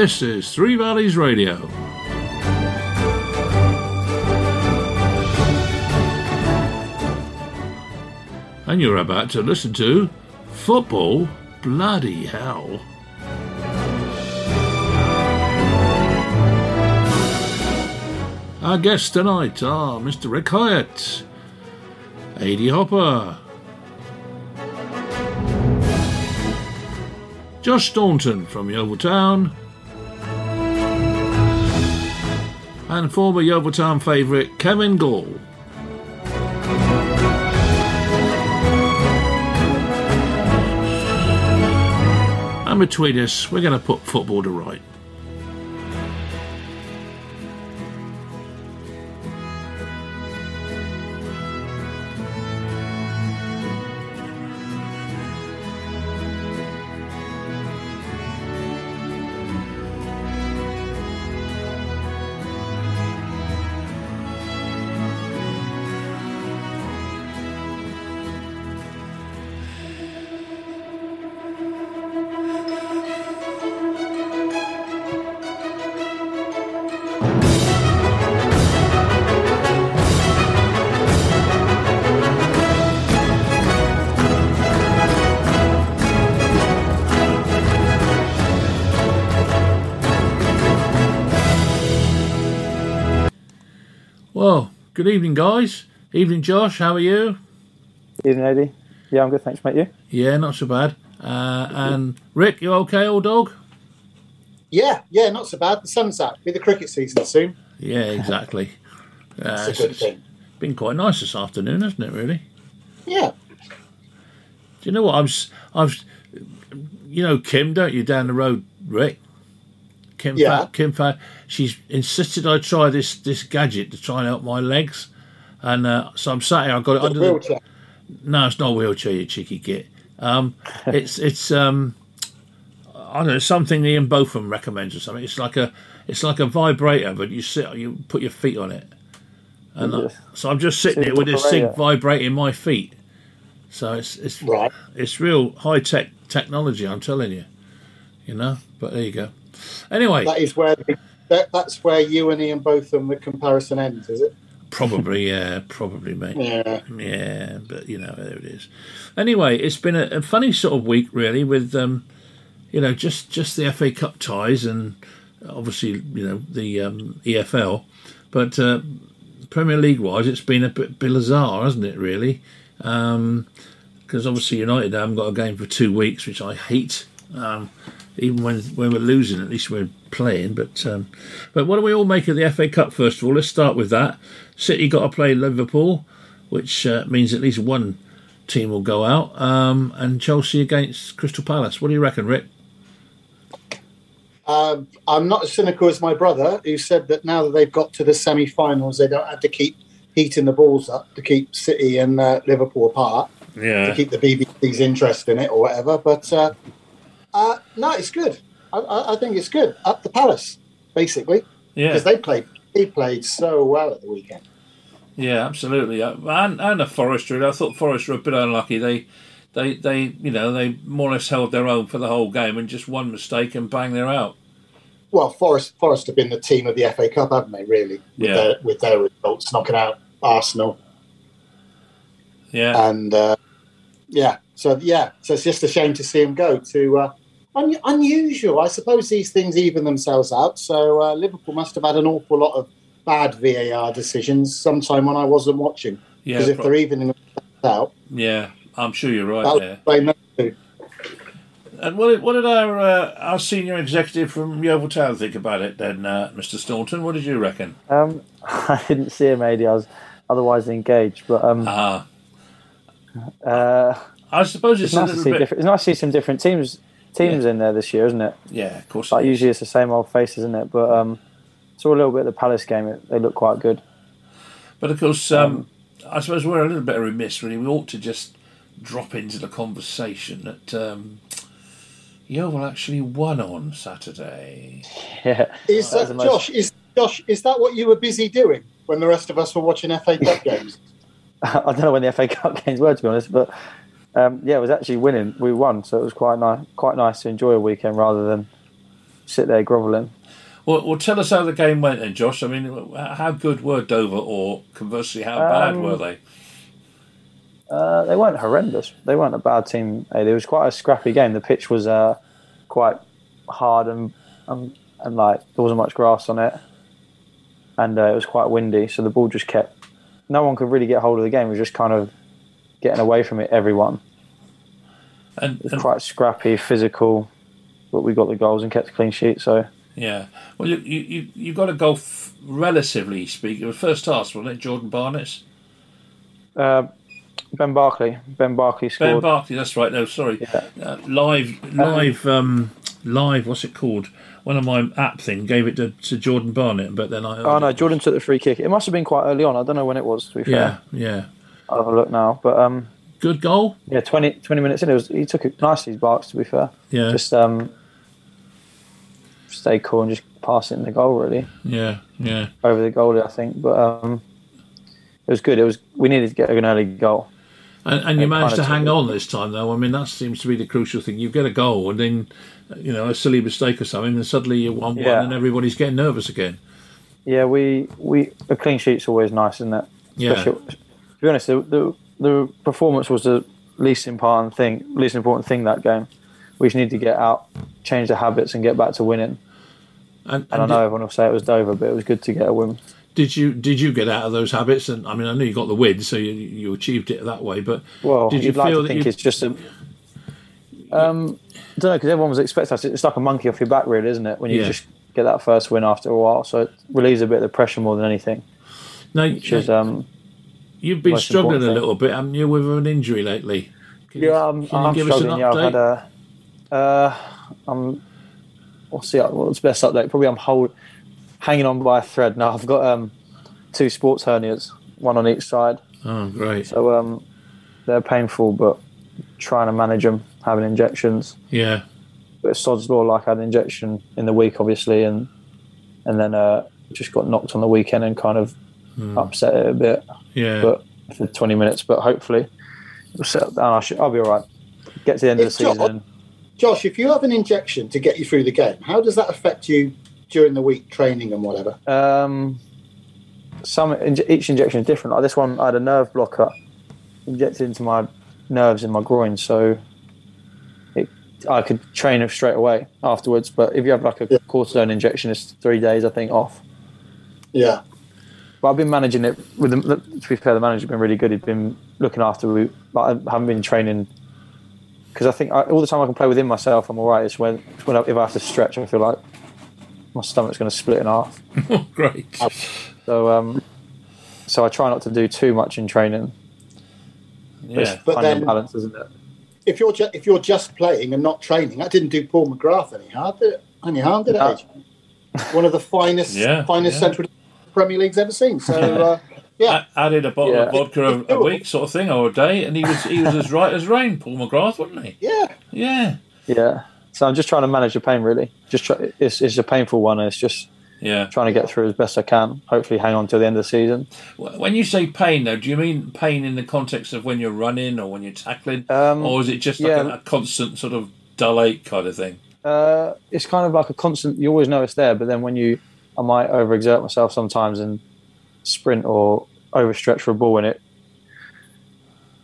This is Three Valleys Radio. And you're about to listen to Football Bloody Hell. Our guests tonight are Mr. Rick Hyatt, Adi Hopper, Josh Staunton from Yeovil Town, and former Yeovil Town favourite Kevin Gall. And between us, we're going to put football to right. Evening, guys. Evening, Josh. How are you? Evening, Eddie. Yeah, I'm good, thanks, mate. You? Yeah, not so bad. Uh, and Rick, you okay, old dog? Yeah, yeah, not so bad. The sun's out. Be the cricket season soon. Yeah, exactly. Uh, It's a good thing. been quite nice this afternoon, hasn't it? Really. Yeah. Do you know what? I was, I was, you know, Kim, don't you, down the road, Rick? Kim, Yeah. Fa- Kim, Fa- she's insisted I try this this gadget to try and help my legs, and uh, so I'm sat here. I've got it under the. wheelchair. No, it's not a wheelchair, you cheeky git. Um, it's it's um, I don't know something Ian Botham recommends or something. It's like a it's like a vibrator, but you sit you put your feet on it, and I, so I'm just sitting So here with this thing vibrating my feet. So it's it's Right. it's real high tech technology. I'm telling you, you know. But there you go. Anyway, That is where the, that, that's where you and Ian Botham the comparison ends, is it? probably yeah, probably mate. Yeah. Yeah, but you know there it is. Anyway, it's been a, a funny sort of week really, with um, you know just just the FA Cup ties and obviously you know the um, EFL, but uh, Premier League wise, it's been a bit bizarre, hasn't it? Really, because obviously United haven't got a game for two weeks, which I hate. Um, even when when we're losing, at least we're playing. But um, but what do we all make of the FA Cup? First of all, let's start with that. City got to play Liverpool, which uh, means at least one team will go out, um, and Chelsea against Crystal Palace. What do you reckon, Rick? Um, I'm not as cynical as my brother, who said that now that they've got to the semi-finals, they don't have to keep heating the balls up to keep City and uh, Liverpool apart to keep the BBC's interest in it or whatever. But uh, no, it's good. I, I, I think it's good. Up the Palace, basically, yeah, because they played. He played so well at the weekend. yeah, absolutely. Uh, And and a Forester. I thought Forest were a bit unlucky. They. They, they, you know, they more or less held their own for the whole game, and just one mistake and bang, they're out. Well, Forest Forest have been the team of the FA Cup, haven't they? Really, with, Yeah. their, with their results, knocking out Arsenal, Yeah, and uh, yeah, so yeah, so it's just a shame to see them go to uh, un- unusual. I suppose these things even themselves out. So uh, Liverpool must have had an awful lot of bad VAR decisions sometime when I wasn't watching. yeah, Because if pro- they're evening out, yeah. I'm sure you're right there. explain that too. And what did, what did our uh, our senior executive from Yeovil Town think about it then, uh, Mr. Staunton? What did you reckon? Um, I didn't see him, Eddie. I was otherwise engaged, but um, Ah, uh, I suppose it's, it's a nice to see bit. different. It's nice to see some different teams teams in there this year, isn't it? Yeah, of course. Like it is. usually it's the same old faces, isn't it? But um, saw a little bit of the Palace game. It, they look quite good. But of course, um, I suppose we're a little bit remiss. Really, we ought to just drop into the conversation that um, Yeovil actually won on Saturday. Yeah. Is That that, the most- Josh? Is Josh? Is that what you were busy doing when the rest of us were watching FA Cup games? I don't know when the FA Cup games were, to be honest, but um, yeah, it was actually winning. We won, so it was quite nice. Quite nice to enjoy a weekend rather than sit there grovelling. Well, well, tell us how the game went then, Josh. I mean, how good were Dover, or conversely, how bad Um, were they? Uh, they weren't horrendous. They weren't a bad team. Eh, It was quite a scrappy game. The pitch was uh, quite hard and, and and like there wasn't much grass on it, and uh, it was quite windy. So the ball just kept. No one could really get hold of the game. It was just kind of getting away from it. Everyone. And, and quite scrappy, physical, but we got the goals and kept a clean sheet. So yeah, well, you you you, got a goal, f- relatively speaking. It was first half, wasn't it? Jordan Barnett's. uh, Ben Barclay, Ben Barclay scored. Ben. Barclay, that's right. No, sorry. Yeah. Uh, live, live, um, live. What's it called? One of my app thing gave it to, to Jordan Barnett, but then I. oh no, Jordan took the free kick. It must have been quite early on. I don't know when it was. To be Yeah, fair, yeah. I'll have a look now. But um, Good goal. Yeah, 20, 20 minutes in, it was he took it nicely. Barks, to be fair, Yeah, just um, stay cool and just pass it in the goal really yeah, yeah. over the goalie, I think. But um, it was good. It was we needed to get an early goal. And, and you managed to hang on this time, though. I mean, that seems to be the crucial thing. You get a goal, and then, you know, a silly mistake or something, and suddenly you're one one, and everybody's getting nervous again. Yeah, we we a clean sheet's always nice, isn't it? Yeah, Especially- to be honest, the, the the performance was the least important thing. Least important thing that game. We just need to get out, change the habits, and get back to winning. and, And I and know everyone will say it was Dover, but it was good to get a win. did you did you get out of those habits? And I mean, I know you got the win, so you you achieved it that way. But Well, Did you you'd like feel to that think you- it's just a. Um, I don't know because everyone was expecting us. It's like a monkey off your back, really, isn't it? When you Yeah. just get that first win after a while, so it relieves a bit of the pressure more than anything. no, Which is um, you've been struggling a little bit, haven't you, with an injury lately? Can you- yeah, I'm, can I'm give us an struggling. Yeah, I've had a. Uh, I'm. What's the what's the best update? Probably I'm hold, hanging on by a thread now. I've got um, two sports hernias, one on each side. Oh, great. So um, they're painful, but trying to manage them, having injections. Yeah, But it's sod's law, like I had an injection in the week, obviously, and and then uh, just got knocked on the weekend and kind of Hmm. upset it a bit yeah. But- for 20 minutes. But hopefully, it'll settle down. I should, I'll be all right. Get to the end of the It's Josh. season. Josh, if you have an injection to get you through the game, how does that affect you during the week training and whatever? Um, some each injection is different. Like this one, I had a nerve blocker injected into my nerves in my groin, so it I could train it straight away afterwards. But if you have like a Yeah. cortisone injection, it's three days, I think, off. Yeah. But I've been managing it with the, to be fair, the manager's been really good. He's been looking after me. Like, I haven't been training because I think I, all the time I can play within myself, I'm all right. It's when, it's when I, if I have to stretch, I feel like my stomach's going to split in half. Oh, great. So, um, so I try not to do too much in training. But Yeah. it's But finding then- balance, isn't it? If you're ju- if you're just playing and not training, that didn't do Paul McGrath any harm, did it? Any harm, did it? No. Adrian? One of the finest Yeah, finest yeah. Central Premier League's ever seen. So uh, yeah, A- added a bottle of vodka a, a week, sort of thing, or a day, and he was he was as right as rain. Paul McGrath, wasn't he? yeah. Yeah, Yeah. So I'm just trying to manage the pain. Really, just try, it's it's a painful one. And it's just yeah. trying to get through as best I can. Hopefully, hang on till the end of the season. When you say pain, though, do you mean pain in the context of when you're running or when you're tackling, Um, or is it just like yeah. a, a constant sort of dull ache kind of thing? Uh, it's kind of like a constant. You always know it's there, but then when you, I might overexert myself sometimes and sprint or overstretch for a ball, and it.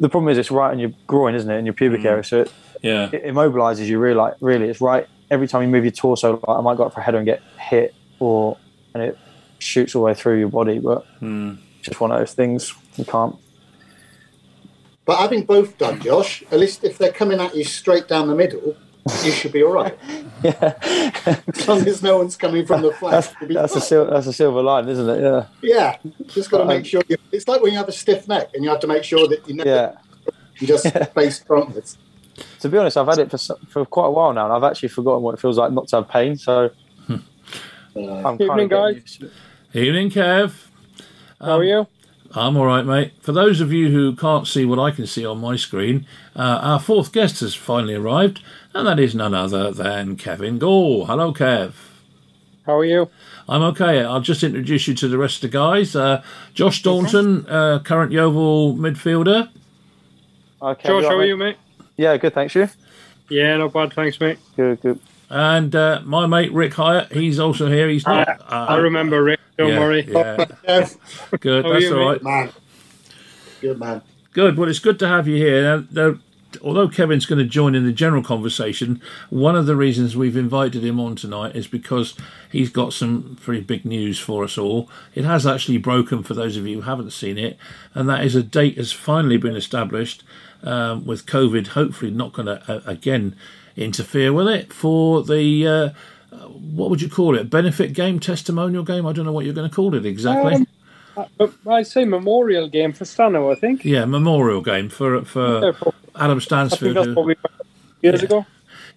The problem is it's right in your groin, isn't it, in your pubic Mm. area, so it, Yeah, it immobilizes you. Really, like really, it's right every time you move your torso. Like, I might go up for a header and get hit, or and it shoots all the way through your body. But it's just one of those things you can't. But having both done, Josh, at least if they're coming at you straight down the middle, you should be all right. Yeah, As long as no one's coming from the flank. that's you'll be that's a fine. sil- that's a silver line, isn't it? Yeah, Yeah, just got to make sure. You, it's like when you have a stiff neck and you have to make sure that you never yeah. you just face frontwards. To be honest, I've had it for for quite a while now, and I've actually forgotten what it feels like not to have pain. So Uh, I'm Evening, guys. used to it. evening, Kev. How are you? I'm all right, mate. For those of you who can't see what I can see on my screen, uh, our fourth guest has finally arrived, and that is none other than Kevin Gall. Hello, Kev. How are you? I'm okay. I'll just introduce you to the rest of the guys. Uh, Josh Staunton, uh, current Yeovil midfielder. Okay, George, you how are you, mate? mate? Yeah, good. Thanks you. Yeah, not bad, thanks, mate. Good, good. And uh, my mate Rick Hyatt, he's also here. He's not. I, I remember Rick. Don't yeah, worry. Yeah. good. How That's you, all mate? right. Man. Good man. Good. Well, it's good to have you here. Now, now, although Kevin's going to join in the general conversation, one of the reasons we've invited him on tonight is because he's got some pretty big news for us all. It has actually broken for those of you who haven't seen it, and that is a date has finally been established um, with COVID. Hopefully, not going to uh, again interfere with it for the. Uh, what would you call it? Benefit game, testimonial game? I don't know what you're going to call it exactly. Um, I say memorial game for Stano, I think. yeah, memorial game for for Yeah. Adam Stansfield. that's who- what we years ago.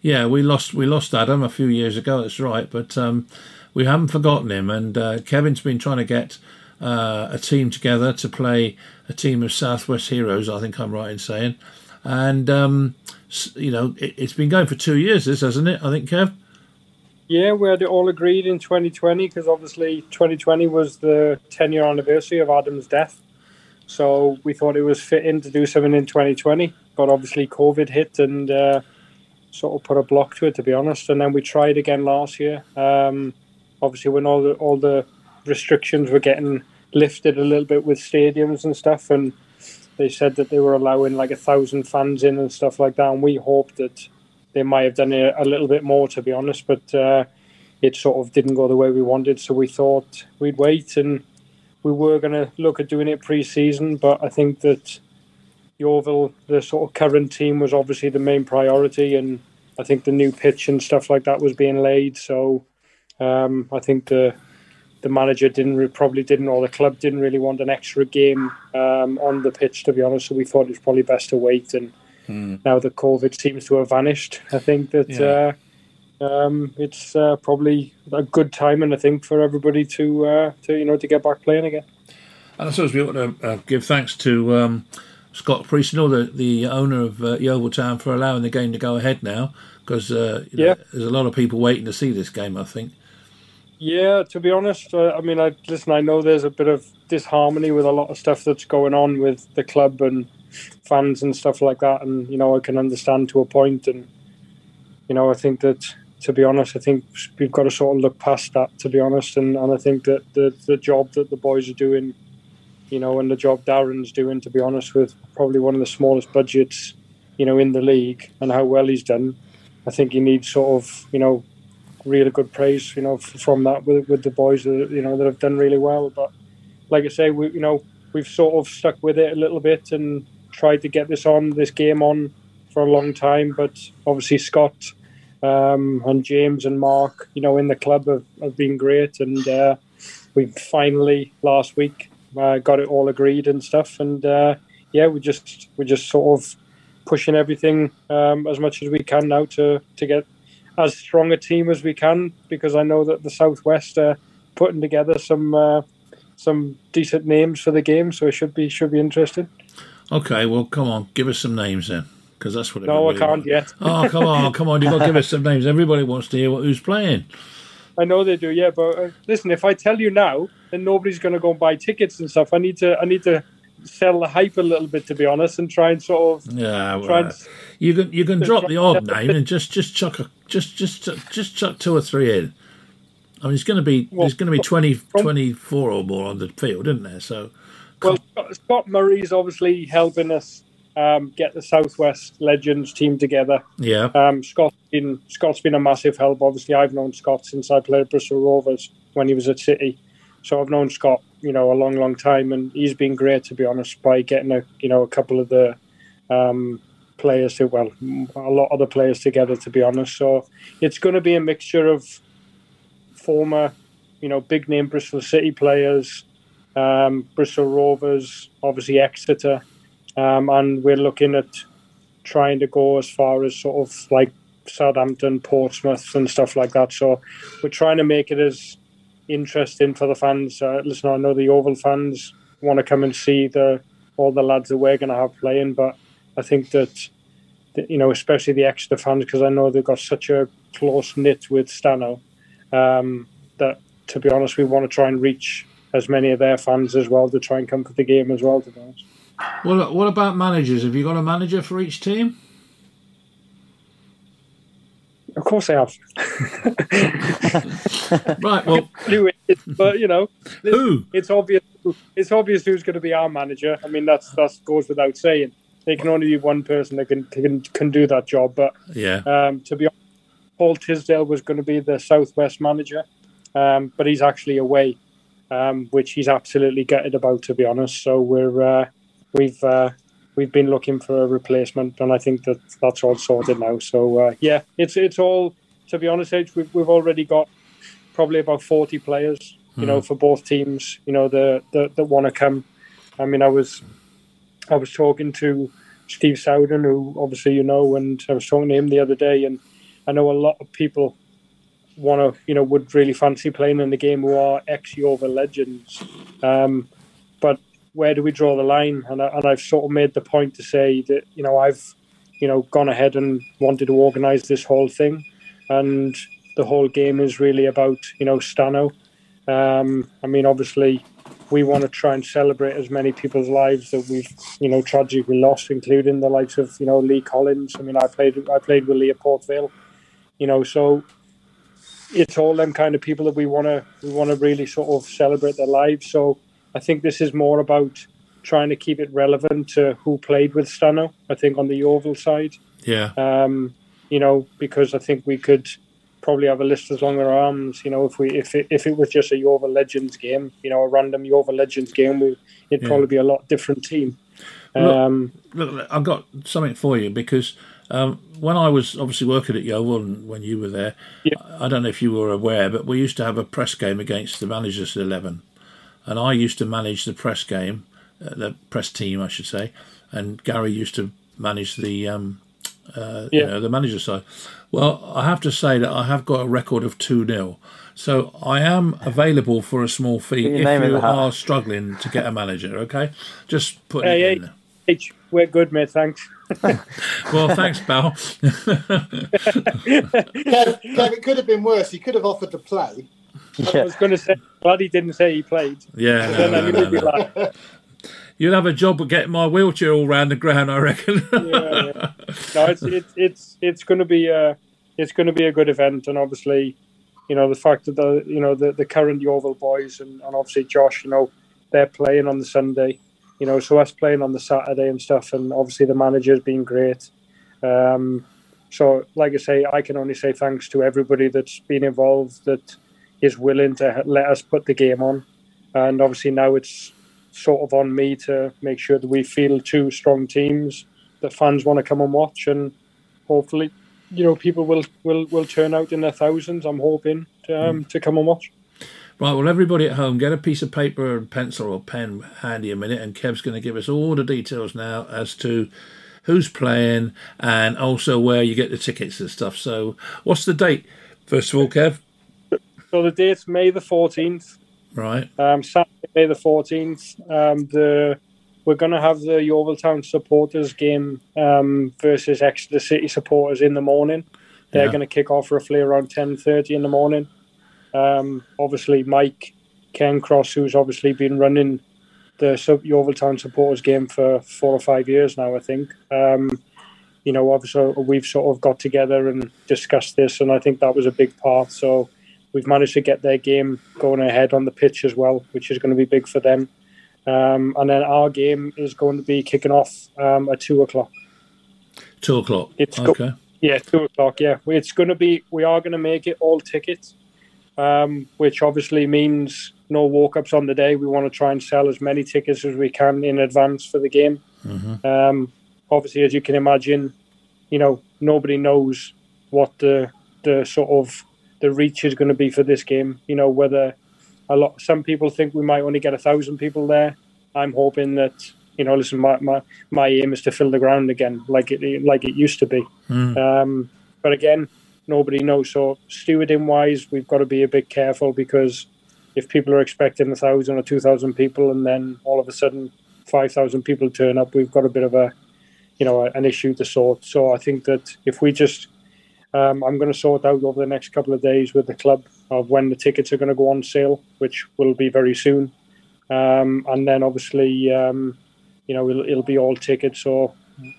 Yeah, we lost we lost Adam a few years ago. That's right, but um, we haven't forgotten him. And uh, Kevin's been trying to get uh, a team together to play a team of Southwest Heroes. I think I'm right in saying. And um, you know, it, it's been going for two years, this hasn't it? I think, Kev. Yeah, we had it all agreed in 2020 because obviously 2020 was the 10 year anniversary of Adam's death. So we thought it was fitting to do something in 2020, but obviously COVID hit and uh, sort of put a block to it, to be honest. And then we tried again last year. Um, obviously, when all the all the restrictions were getting lifted a little bit with stadiums and stuff, and they said that they were allowing like a thousand fans in and stuff like that, and we hoped that they might have done it a little bit more, to be honest, but uh, it sort of didn't go the way we wanted. So we thought we'd wait, and we were going to look at doing it pre-season, but I think that Yeovil, the sort of current team, was obviously the main priority, and I think the new pitch and stuff like that was being laid. So um, I think the the manager didn't re- probably didn't, or the club didn't really want an extra game um, on the pitch, to be honest. So we thought it was probably best to wait and now that COVID seems to have vanished, I think that Yeah. uh, um, it's uh, probably a good time, and I think for everybody to uh, to you know to get back playing again. And I suppose we ought to uh, give thanks to um, Scott Priestnall, the, the owner of uh, Yeovil Town, for allowing the game to go ahead now, because uh, know, Yeah. there's a lot of people waiting to see this game. I think. Yeah, to be honest, uh, I mean, I listen. I know there's a bit of disharmony with a lot of stuff that's going on with the club and fans and stuff like that, and you know, I can understand to a point, and you know, I think that to be honest, I think we've got to sort of look past that. To be honest, and, and I think that the the job that the boys are doing, you know, and the job Darren's doing, to be honest, with probably one of the smallest budgets, you know, in the league, and how well he's done, I think he needs sort of, you know, really good praise, you know, f- from that with, with the boys that you know that have done really well. But like I say, we you know we've sort of stuck with it a little bit and tried to get this on this game on for a long time. But obviously Scott um, and James and Mark, you know, in the club have, have been great, and uh, we finally last week uh, got it all agreed and stuff. And uh, yeah, we just we just sort of pushing everything um, as much as we can now to to get as strong a team as we can because I know that the Southwest are putting together some uh, some decent names for the game, so it should be should be interesting. Okay, well, come on, give us some names then, because that's what. No, I can't wants. yet. Oh, come on, come on! You've got to give us some names. Everybody wants to hear what, who's playing. I know they do, yeah. But uh, listen, if I tell you now, then nobody's going to go and buy tickets and stuff. I need to I need to sell the hype a little bit, to be honest, and try and sort of Yeah, try and you can you can drop the odd name and just just chuck a just just just chuck two or three in. I mean, it's going to be Well, there's going to be 20, from- 24 or more on the field, isn't there? So, Well, Scott- Scott Murray's obviously helping us um, get the Southwest Legends team together. yeah, Um, Scott's been Scott's been a massive help. Obviously, I've known Scott since I played Bristol Rovers when he was at City, so I've known Scott, you know, a long, long time, and he's been great to be honest by getting a you know a couple of the um, players to well a lot of the players together to be honest. So it's going to be a mixture of former, you know, big name Bristol City players, um, Bristol Rovers, obviously Exeter, um, and we're looking at trying to go as far as sort of like Southampton, Portsmouth, and stuff like that. So we're trying to make it as interesting for the fans. Uh, listen, I know the Yeovil fans want to come and see the all the lads that we're going to have playing, but I think that, that you know, especially the Exeter fans, because I know they've got such a close knit with Stano, um, that to be honest, we want to try and reach as many of their fans as well to try and come to the game as well. To be honest. Well, what about managers? Have you got a manager for each team? Of course I have. right. Well, but you know, who? It's obvious. It's obvious who's going to be our manager. I mean, that's that goes without saying. There can only be one person that can can, can do that job. But yeah, um, to be honest, Paul Tisdale was going to be the Southwest manager, um, but he's actually away, um, which he's absolutely gutted about. To be honest, so we're uh, we've uh, we've been looking for a replacement, and I think that that's all sorted now. So uh, yeah, it's it's all to be honest, we've we've already got probably about forty players, you mm. know, hmm. for both teams, you know, the that, that want to come. I mean, I was I was talking to Steve Sowden, who obviously you know, and I was talking to him the other day, and I know a lot of people want to, you know, would really fancy playing in the game who are ex Yeovil legends. Um, where do we draw the line? And, I, and I've sort of made the point to say that you know I've you know gone ahead and wanted to organise this whole thing, and the whole game is really about you know Stano. Um, I mean, obviously, we want to try and celebrate as many people's lives that we've you know tragically lost, including the likes of you know Lee Collins. I mean, I played I played with Lee at Port Vale, you know, so it's all them kind of people that we want to we want to really sort of celebrate their lives. So I think this is more about trying to keep it relevant to who played with Stano. I think on the Yeovil side, yeah, um, you know, because I think we could probably have a list as long as our arms. You know, if we if it, if it was just a Yeovil Legends game, you know, a random Yeovil Legends game, we, it'd yeah. probably be a lot different team. Um, look, look, I've got something for you because um, when I was obviously working at Yeovil when you were there, yeah. I don't know if you were aware, but we used to have a press game against the managers' eleven and I used to manage the press game, uh, the press team, I should say, and Gary used to manage the um, uh, yeah. you know, the manager side. Well, I have to say that I have got a record of two 0 so I am available for a small fee if you are struggling to get a manager. Okay, just put hey, it in. Hey, we're good, mate. Thanks. well, thanks, Bal. Kev, Kev, it could have been worse. He could have offered to play. I was going to say, glad he didn't say he played. Yeah. No, no, no, no, You'll have a job of getting my wheelchair all round the ground, I reckon. yeah, yeah. No, it's it's it's it's going to be a it's going to be a good event, and obviously, you know, the fact that the you know the the current Yeovil boys and, and obviously Josh, you know, they're playing on the Sunday, you know, so us playing on the Saturday and stuff, and obviously the manager's been great. Um, so, like I say, I can only say thanks to everybody that's been involved. That is willing to let us put the game on. And obviously now it's sort of on me to make sure that we feel two strong teams that fans want to come and watch, and hopefully, you know, people will will, will turn out in their thousands. I'm hoping to um, mm. to come and watch. Right, well, everybody at home, get a piece of paper and pencil or pen handy a minute, and Kev's going to give us all the details now as to who's playing and also where you get the tickets and stuff. So, what's the date? First of all, Kev. So the date's May the 14th. Right. Um, Saturday, May the 14th. Um, the we're going to have the Yeovil Town supporters game um, versus Exeter City supporters in the morning. They're yeah. going to kick off roughly around 10.30 in the morning. Um, obviously, Mike Cairncross, who's obviously been running the sub Yeovil Town supporters game for four or five years now, I think. Um, you know, obviously, we've sort of got together and discussed this, and I think that was a big part. So we've managed to get their game going ahead on the pitch as well, which is going to be big for them. Um, and then our game is going to be kicking off um, at two o'clock. Two o'clock. It's okay. Go- yeah, two o'clock. Yeah, it's going to be. We are going to make it all tickets, um, which obviously means no walk ups on the day. We want to try and sell as many tickets as we can in advance for the game. Mm-hmm. Um, obviously, as you can imagine, you know nobody knows what the the sort of the reach is going to be for this game. You know, whether a lot, some people think we might only get a thousand people there. I'm hoping that you know, listen, my, my, my aim is to fill the ground again, like it like it used to be. Mm. Um, but again, nobody knows. So stewarding wise, we've got to be a bit careful because if people are expecting a thousand or two thousand people, and then all of a sudden five thousand people turn up, we've got a bit of a, you know, an issue to sort. So I think that if we just um, I'm going to sort out over the next couple of days with the club of when the tickets are going to go on sale, which will be very soon. Um, and then obviously, um, you know, it'll, it'll, be all tickets. So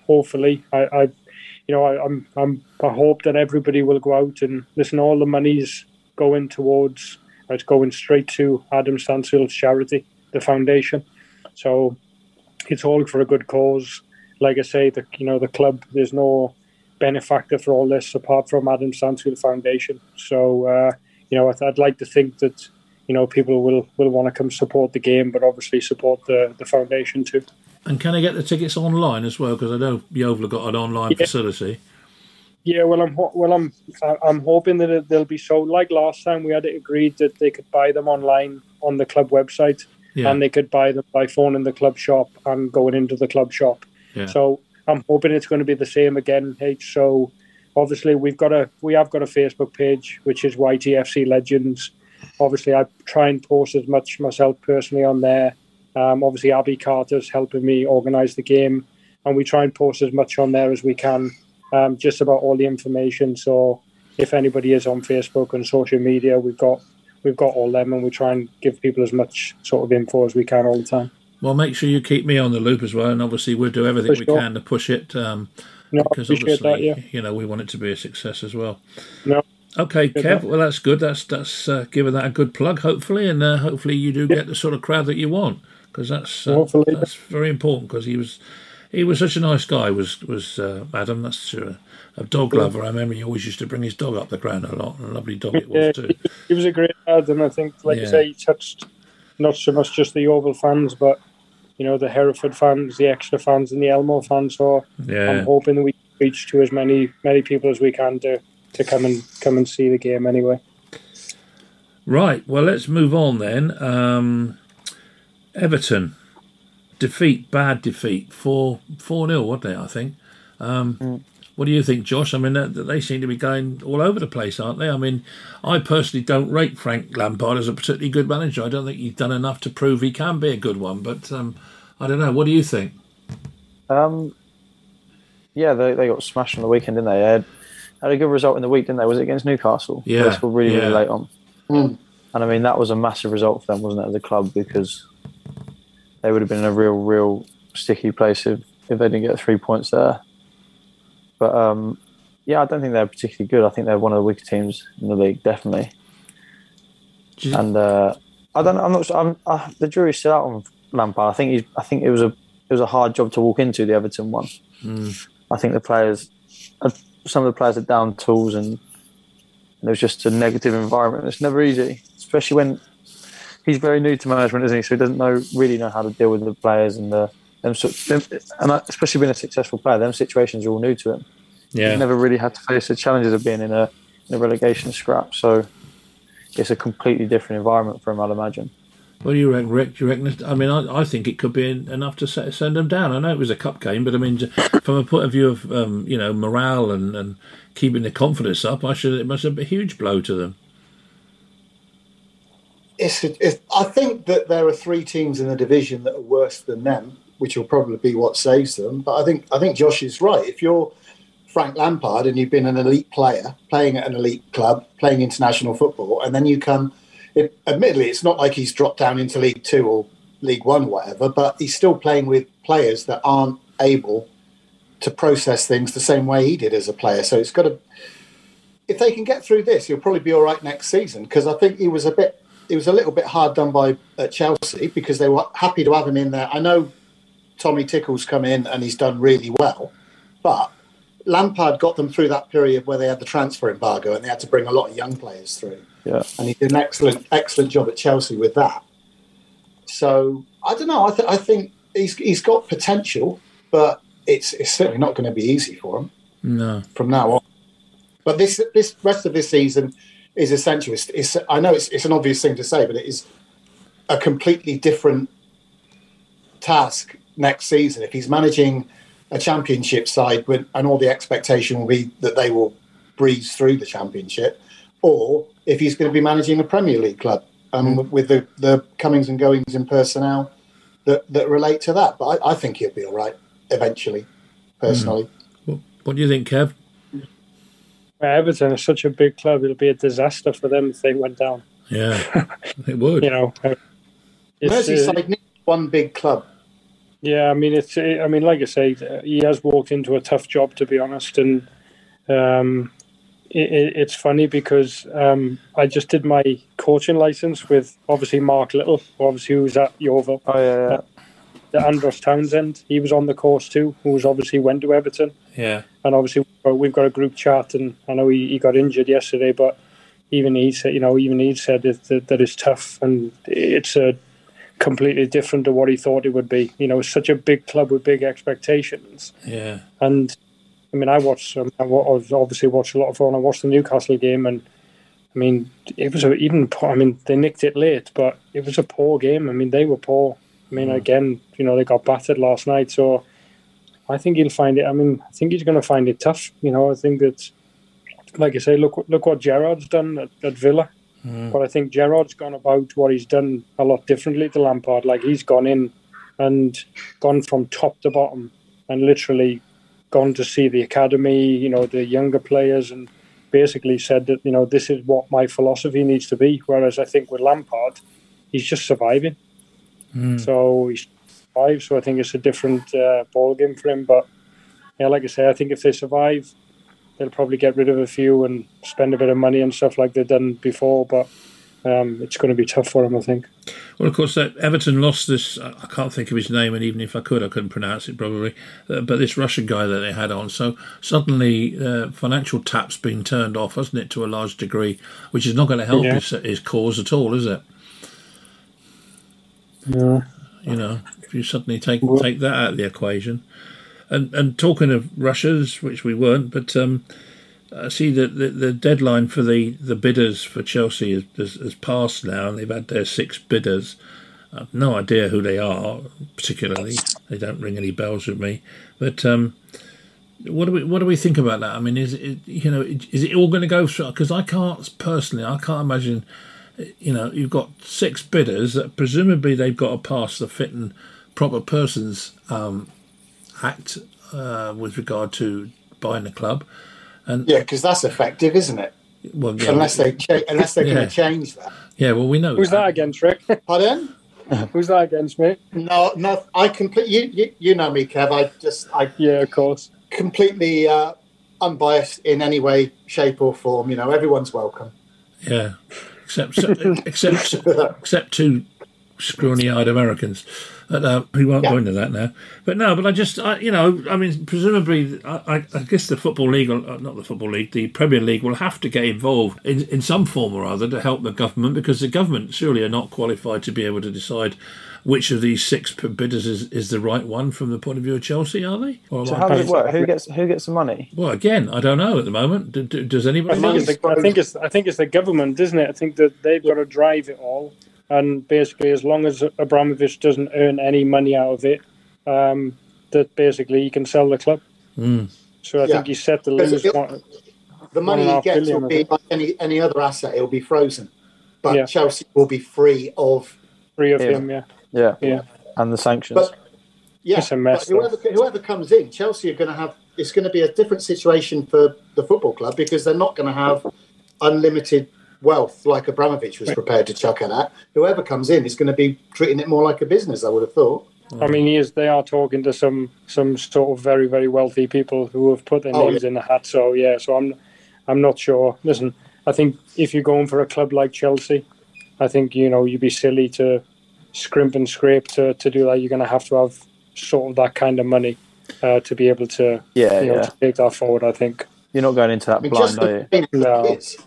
hopefully, I, I, you know, I, I'm, I'm, I hope that everybody will go out and listen. All the money's going towards, it's going straight to Adam Stansfield's charity, the foundation. So it's all for a good cause. Like I say, the you know the club. There's no benefactor for all this apart from Adam Stansfield Foundation. So uh, you know, I'd, I'd like to think that you know people will will want to come support the game, but obviously support the the foundation too. And can I get the tickets online as well? Because I know Yeovil got an online yeah. facility. Yeah, well, I'm well, I'm I'm hoping that they'll be sold. Like last time, we had it agreed that they could buy them online on the club website, yeah. and they could buy them by phone in the club shop and going into the club shop. Yeah. So I'm hoping it's going to be the same again. H. So obviously we've got a we have got a Facebook page which is YTFC Legends. Obviously, I try and post as much myself personally on there um, obviously, Abby Carter's helping me organise the game, and we try and post as much on there as we can, um, just about all the information. So, if anybody is on Facebook and social media, we've got we've got all them, and we try and give people as much sort of info as we can all the time. Well, make sure you keep me on the loop as well, and obviously we'll do everything we can to push it. Um, no, because obviously, that, yeah. you know, we want it to be a success as well. No, Okay, Kev. Well, that's good. That's that's uh, giving that a good plug, hopefully, and uh, hopefully you do get the sort of crowd that you want because that's uh, that's very important because he was he was such a nice guy. Was was uh, Adam? That's true. A dog lover. I remember he always used to bring his dog up the ground a lot. a lovely dog it was too. He was a great lad, and I think, like you say, he touched not so much just the Yeovil fans, but you know the Hereford fans, the Exeter fans, and the Elmore fans. So yeah. I'm hoping that we reach to as many many people as we can to to come and come and see the game anyway. Right. Well, let's move on then. Um, Everton defeat, bad defeat, four four nil, weren't they? I think. Um, mm. What do you think, Josh? I mean, they seem to be going all over the place, aren't they? I mean, I personally don't rate Frank Lampard as a particularly good manager. I don't think he's done enough to prove he can be a good one. But um, I don't know. What do you think? Um, yeah, they, they got smashed on the weekend, didn't they? they had, had, a good result in the week, didn't they? Was it against Newcastle? Yeah, they scored really, yeah. really late on. Mm. And I mean, that was a massive result for them, wasn't it, as a club? Because they would have been in a real, real sticky place if, if they didn't get three points there. But um, yeah, I don't think they're particularly good. I think they're one of the weaker teams in the league, definitely. And uh, I don't. I'm not. Sure I'm, uh, the jury's still out on Lampard. I think he's. I think it was a. It was a hard job to walk into the Everton one. Mm. I think the players, uh, some of the players are down tools, and, and it was just a negative environment. It's never easy, especially when he's very new to management, isn't he? So he doesn't know really know how to deal with the players and the them, them, and especially being a successful player, them situations are all new to him. Yeah, he's never really had to face the challenges of being in a, in a relegation scrap. So it's a completely different environment for him, I'd imagine. What do you reckon, Rick? Do you reckon? I mean, I, I think it could be enough to set, send them down. I know it was a cup game, but I mean, from a point of view of um, you know morale and, and keeping the confidence up, I should it must have been a huge blow to them it's, it's, I think that there are three teams in the division that are worse than them, which will probably be what saves them. But I think I think Josh is right. If you're Frank Lampard and you've been an elite player, playing at an elite club, playing international football, and then you come. It, admittedly, it's not like he's dropped down into League Two or League One, or whatever, but he's still playing with players that aren't able to process things the same way he did as a player. So it's got to. If they can get through this, he'll probably be all right next season because I think he was a bit it was a little bit hard done by uh, Chelsea because they were happy to have him in there. I know Tommy Tuchel's come in and he's done really well, but Lampard got them through that period where they had the transfer embargo and they had to bring a lot of young players through. Yeah, and he did an excellent, excellent job at Chelsea with that. So I don't know. I, th- I think he's he's got potential, but it's it's certainly not going to be easy for him. No, from now on. But this this rest of this season, is essential. It's, it's, I know it's, it's an obvious thing to say, but it is a completely different task next season. If he's managing a championship side, with, and all the expectation will be that they will breeze through the championship, or if he's going to be managing a Premier League club um, mm. with the, the comings and goings in personnel that, that relate to that. But I, I think he'll be all right eventually, personally. Mm. What do you think, Kev? Everton is such a big club; it'll be a disaster for them if they went down. Yeah, it would. you know, Merseyside uh, needs one big club. Yeah, I mean, it's. I mean, like I say, he has walked into a tough job, to be honest, and um, it, it's funny because um, I just did my coaching license with obviously Mark Little, obviously who was at Yeovil. Oh yeah, yeah. The Andros Townsend, he was on the course too, who was obviously went to Everton, Yeah. and obviously we've got a group chat, and I know he, he got injured yesterday, but even he said, you know, even he said that, that, that it's tough and it's a completely different to what he thought it would be. You know, it's such a big club with big expectations. Yeah. And I mean, I watched. Um, I obviously watched a lot of football. and I watched the Newcastle game, and I mean, it was a, even. I mean, they nicked it late, but it was a poor game. I mean, they were poor. I mean, again, you know, they got battered last night. So I think he'll find it. I mean, I think he's going to find it tough. You know, I think that, like I say, look look what Gerrard's done at, at Villa. But I think Gerrard's gone about what he's done a lot differently to Lampard. Like he's gone in and gone from top to bottom and literally gone to see the academy, you know, the younger players, and basically said that you know this is what my philosophy needs to be. Whereas I think with Lampard, he's just surviving. So he's survived. So I think it's a different uh, ball game for him. But yeah, like I say, I think if they survive, they'll probably get rid of a few and spend a bit of money and stuff like they've done before. But um, it's going to be tough for him, I think. Well, of course, that Everton lost this. I can't think of his name, and even if I could, I couldn't pronounce it probably. Uh, but this Russian guy that they had on, so suddenly uh, financial tap's been turned off, hasn't it, to a large degree, which is not going to help Yeah. his, his cause at all, is it? Yeah. You know, if you suddenly take Well- take that out of the equation, and and talking of Russia's, which we weren't, but um, I see that the, the deadline for the, the bidders for Chelsea has, passed now, and they've had their six bidders. I've no idea who they are, particularly. They don't ring any bells with me. But um, what do we what do we think about that? I mean, is it you know is it all going to go through? Because I can't personally, I can't imagine. You know, you've got six bidders that presumably they've got to pass the fit and proper persons um, act uh, with regard to buying the club. And Yeah, because that's effective, isn't it? well, yeah, Unless they cha- unless they're Yeah. going to change that. yeah, well, we know Who's that against, Rick? Pardon? Who's that against, mate? No, no. I completely. You, you, you know me, Kev. I just I Yeah, of course. completely uh, unbiased in any way, shape, or form. You know, everyone's welcome. Yeah, except except except two scrawny-eyed Americans. But, uh, we won't go into that now. But no, but I just, I, you know, I mean, presumably, I, I, I guess the football league, uh, not the football league, the Premier League will have to get involved in, in some form or other to help the government because the government surely are not qualified to be able to decide which of these six bidders is, is the right one from the point of view of Chelsea, are they? Or So how does it work? Who gets who gets the money? well, again, I don't know at the moment. Do, do, does I anybody think, it's the, I think it's I think it's the government, isn't it? I think that they've got to drive it all, and basically, as long as Abramovich doesn't earn any money out of it, um, that basically he can sell the club. Mm. So I Yeah. think he's set to Because lose one. The money One and a he gets billion, will be like any any other asset. It'll be frozen, but Yeah. Chelsea will be free of. Free of Yeah. him, yeah. Yeah, Yeah. and the sanctions. But yeah, It's a mess, but whoever whoever comes in, Chelsea are going to have. It's going to be a different situation for the football club because they're not going to have unlimited wealth like Abramovich was prepared to chuck it at. Whoever comes in is going to be treating it more like a business. I would have thought. I mean, he is. They are talking to some some sort of very very wealthy people who have put their Oh, names in the hat. So yeah, so I'm I'm not sure. Listen, I think if you're going for a club like Chelsea, I think you know you'd be silly to scrimp and scrape to, to do that. You're going to have to have sort of that kind of money uh, to be able to yeah, you know yeah. to take that forward. I think. You're not going into that I mean, blind, just are you? No. kids,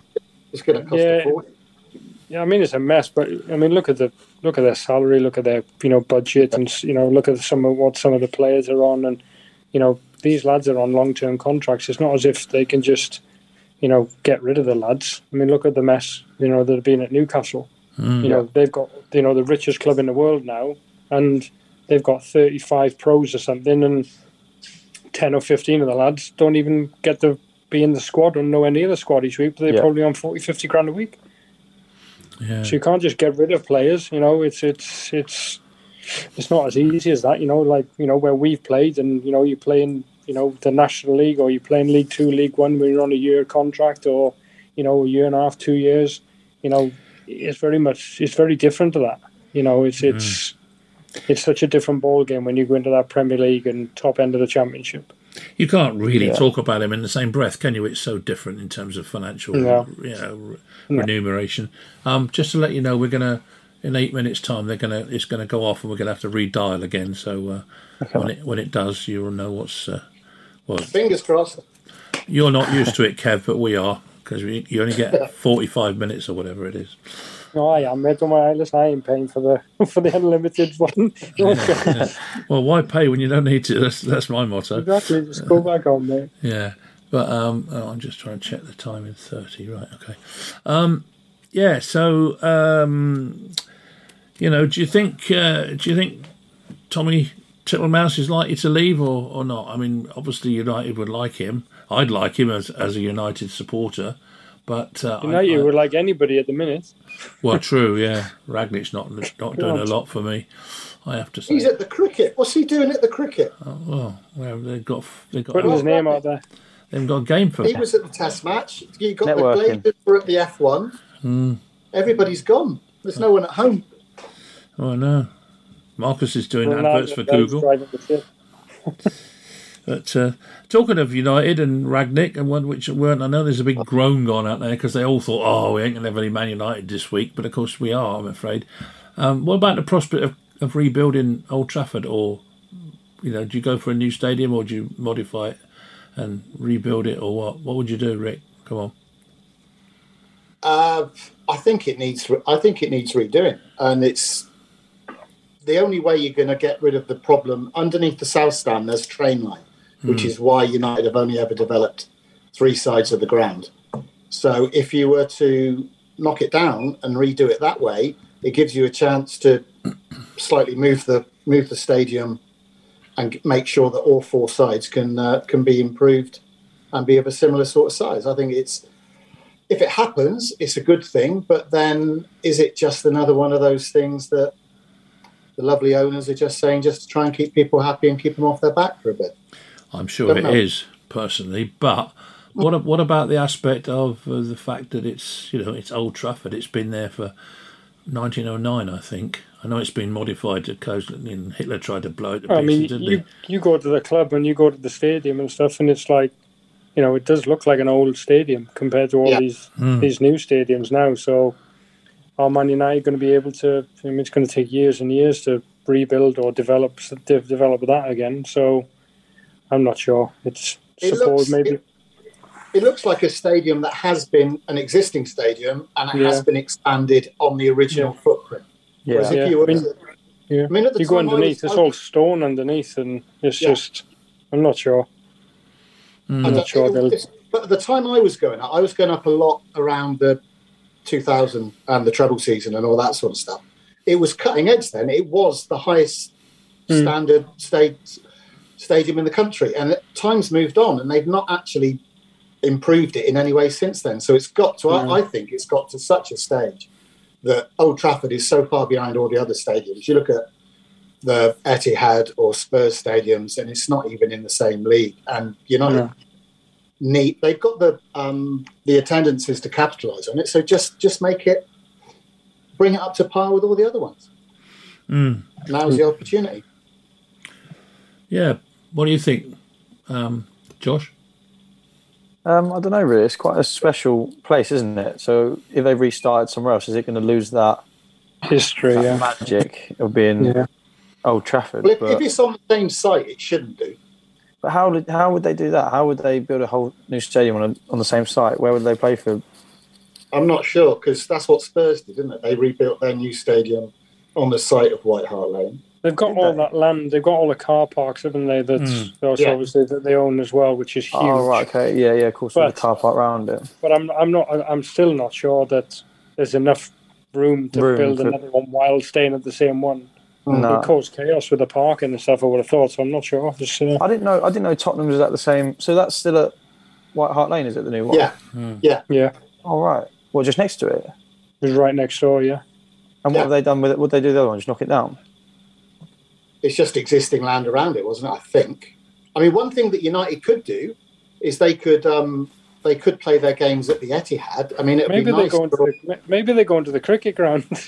it's going to cost Yeah. a fortune. Yeah, I mean it's a mess, but I mean look at the look at their salary, look at their you know budget, and you know look at some of what some of the players are on, and you know these lads are on long term contracts. It's not as if they can just you know get rid of the lads. I mean look at the mess you know that have been at Newcastle. Mm. You know they've got you know the richest club in the world now, and they've got thirty five pros or something, and ten or fifteen of the lads don't even get to be in the squad or nowhere near the squad each week. But they're Yeah. probably on 40, 50 grand a week. Yeah. So you can't just get rid of players. You know, it's it's it's it's not as easy as that. You know, like you know where we've played, and you know you play in you know the National League, or you play in League Two, League One, where you're on a year contract, or you know a year and a half, two years. You know, it's very much it's very different to that. You know, it's mm. it's it's such a different ball game when you go into that Premier League and top end of the Championship. You can't really Yeah. talk about him in the same breath, can you? It's so different in terms of financial, No. you know, re- No. remuneration. Um, just to let you know, we're gonna in eight minutes' time, they're gonna it's gonna go off, and we're gonna have to redial again. So uh, when it when it does, you'll know what's uh, well. Fingers crossed. You're not used to it, Kev, but we are because you only get forty five minutes or whatever it is. No, I am. mate. Don't worry. Listen, I ain't paying for the for the unlimited one. Well, why pay when you don't need to? That's that's my motto. exactly. Just go back on, mate. Yeah, but um, oh, I'm just trying to check the time in thirty. Right, okay. Um, yeah. So, um, you know, do you think uh, do you think Tommy Tittlemouse is likely to leave or, or not? I mean, obviously United would like him. I'd like him as as a United supporter, but uh, I- United I- were like anybody at the minute. well, true. Yeah, Rangnick's not not doing a lot for me. I have to say. He's at the cricket. What's he doing at the cricket? well, well, they've got they've got Putting his name out there. they've got a game for He was at the Test match. You got Networking. the Glazers were at the F1. Hmm. Everybody's gone. There's no one at home. Oh no, Marcus is doing Ronaldo adverts for Google. But uh, talking of United and Rangnick and one which weren't, I know there's a big groan gone out there because they all thought, oh, we ain't gonna have any Man United this week, but of course we are. I'm afraid. Um, what about the prospect of, of rebuilding Old Trafford, or you know, do you go for a new stadium or do you modify it and rebuild it, or what? What would you do, Rick? Come on. Uh, I think it needs. I think it needs redoing, and it's the only way you're going to get rid of the problem underneath the south stand. There's train line, which is why United have only ever developed three sides of the ground. So if you were to knock it down and redo it that way, it gives you a chance to slightly move the move the stadium and make sure that all four sides can uh, can be improved and be of a similar sort of size. I think it's if it happens, it's a good thing. But then, is it just another one of those things that the lovely owners are just saying just to try and keep people happy and keep them off their back for a bit? I'm sure Don't it know. is personally, but what what about the aspect of uh, the fact that it's you know it's Old Trafford? It's been there for 1909, I think. I know it's been modified to cause. And Hitler tried to blow it to I pieces, mean, didn't you you go to the club and you go to the stadium and stuff, and it's like, you know, it does look like an old stadium compared to all Yeah. these Hmm. these new stadiums now. So, are Man United going to be able to? I mean, it's going to take years and years to rebuild or develop de- develop that again. So, I'm not sure. It's It suppose looks- maybe. it- It looks like a stadium that has been an existing stadium and it has been expanded on the original footprint. Whereas Yeah. if Yeah, you were I mean- to- yeah. I mean, at the you go time I underneath, was- it's all stone underneath, and it's Yeah. just. I'm not sure. I I'm don't- not sure it- they'll. But at the time I was going up, I was going up a lot around the 2000 and the treble season and all that sort of stuff. It was cutting edge then. It was the highest Hmm. standard state, stadium in the country. And times moved on and they've not actually improved it in any way since then. So it's got to, Hmm. I, I think it's got to such a stage that Old Trafford is so far behind all the other stadiums. You look at the Etihad or Spurs stadiums, and it's not even in the same league. And United Yeah. Neat. They've got the um, the attendances to capitalise on it. So just just make it bring it up to par with all the other ones. Mm. Now's the opportunity. Yeah. What do you think, um, Josh? Um, I don't know really. It's quite a special place, isn't it? So if they restarted somewhere else, is it going to lose that, History, that yeah. magic of being Yeah. Old Trafford? Well, if, but, if it's on the same site, it shouldn't do. but how did, how would they do that? How would they build a whole new stadium on a, on the same site? Where would they play for? I'm not sure because that's what Spurs did, didn't it? They rebuilt their new stadium on the site of White Hart Lane. They've got all they? that land. They've got all the car parks, haven't they? That's Mm. that's Yeah. obviously that they own as well, which is huge. Oh right, okay, yeah, yeah. Of course, with But- the car park around it. But I'm I'm not I'm still not sure that there's enough room to Room build to- another one while staying at the same one. No, would cause chaos with the parking and stuff. I would have thought. So I'm not sure. Just, uh, I didn't know. I didn't know Tottenham was at the same. So that's still at White Hart Lane, is it the new one? Yeah, yeah, yeah. All right. Well, just next to it. it was right next door. Yeah. And what Yeah. have they done with it? What would they do the other one? Just knock it down. It's just existing land around it, wasn't it? I think. I mean, one thing that United could do is they could um, they could play their games at the Etihad. I mean, it would Maybe be they nice. go into for- the maybe they go into the cricket ground.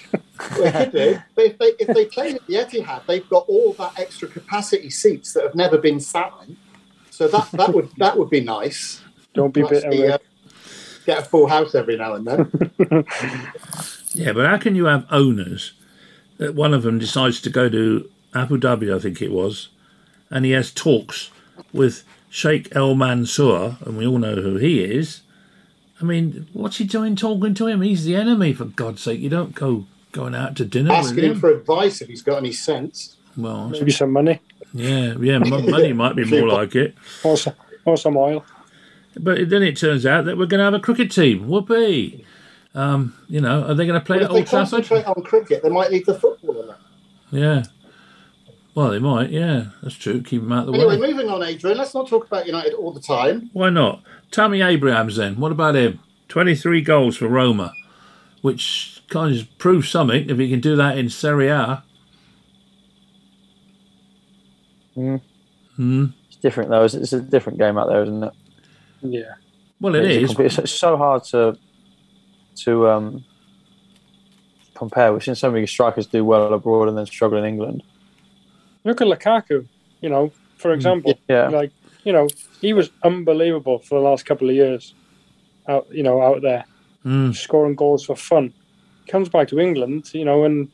They could do. But if they, if they play at the Etihad, they've got all that extra capacity seats that have never been sat in. So that, that would that would be nice. Don't be To bitter. actually, Rick. uh, get a full house every now and then. Yeah, but how can you have owners that one of them decides to go to Abu Dhabi, I think it was, and he has talks with Sheikh El Mansour, and we all know who he is. I mean, what's he doing talking to him? He's the enemy, for God's sake. You don't go going out to dinner Asking him him. for advice if he's got any sense. well, Maybe some money yeah, yeah, money might be more like it. or some, or some oil. But then it turns out that we're going to have a cricket team. Whoopee! Um, you know, are they going to play But at if they Trafford? concentrate on cricket, they might leave the football alone. Yeah. Well, they might. Yeah, that's true. Keep them out of the Anyway, way. Anyway, moving on, Adrian. Let's not talk about United all the time. Why not? Tammy Abrahams then. What about him? 23 goals for Roma, which kind of proves something if he can do that in Serie A. It's different though. It's, it's a different game out there, isn't it? Yeah. Well, it it's, is. complete- it's- it's so hard to to um, compare. We've seen so many strikers do well abroad and then struggle in England. Look at Lukaku. You know, for example, Yeah, like you know, he was unbelievable for the last couple of years. Out, you know, out there Mm. scoring goals for fun. Comes back to England, you know, and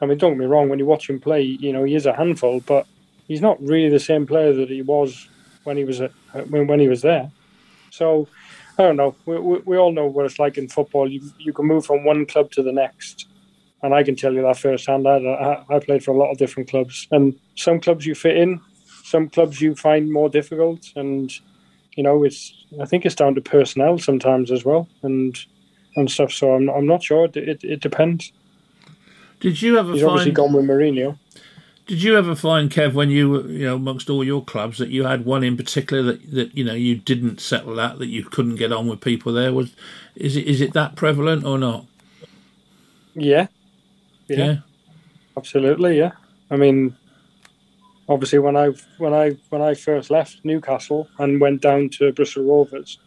I mean, don't get me wrong. When you watch him play, you know, he is a handful, but he's not really the same player that he was when he was at, when when he was there. So I don't know. We, we, we all know what it's like in football. You you can move from one club to the next, and I can tell you that firsthand. I, I, played for a lot of different clubs, and some clubs you fit in, some clubs you find more difficult, and you know it's. I think it's down to personnel sometimes as well, and and stuff. So I'm I'm not sure. It it, it depends. Did you ever He's obviously find? gone with Mourinho. Did you ever find, Kev, when you were, you know, amongst all your clubs, that you had one in particular that, that you know you didn't settle at, that you couldn't get on with people there? Was is it is it that prevalent or not? Yeah. Yeah. Absolutely, yeah. I mean, obviously, when I when I when I first left Newcastle and went down to Bristol Rovers,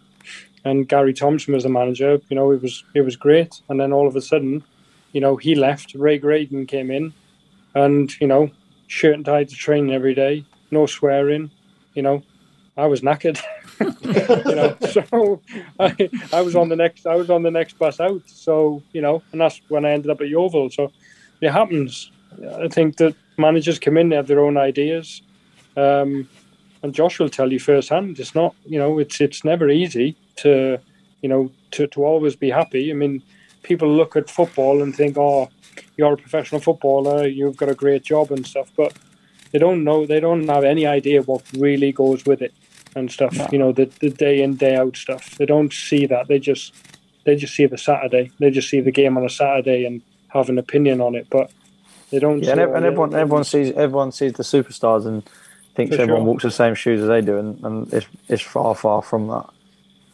and Gary Thompson was the manager, you know, it was it was great. And then all of a sudden, you know, he left. Ray Graydon came in, and you know, shirt and tie to training every day, no swearing. You know, I was knackered. you know, so I, I was on the next I was on the next bus out. So you know, and that's when I ended up at Yeovil. So it happens. I think that managers come in, they have their own ideas, um, and Josh will tell you firsthand. It's not, you know, it's it's never easy to, you know, to, to always be happy. I mean, people look at football and think, oh, you're a professional footballer, you've got a great job and stuff, but they don't know, they don't have any idea what really goes with it and stuff. No. You know, the the day in day out stuff. They don't see that. They just they just see the Saturday. They just see the game on a Saturday and have an opinion on it, but they don't. yeah, and, and everyone everyone sees everyone sees the superstars and thinks For everyone sure. walks the same shoes as they do, and, and it's it's far far from that.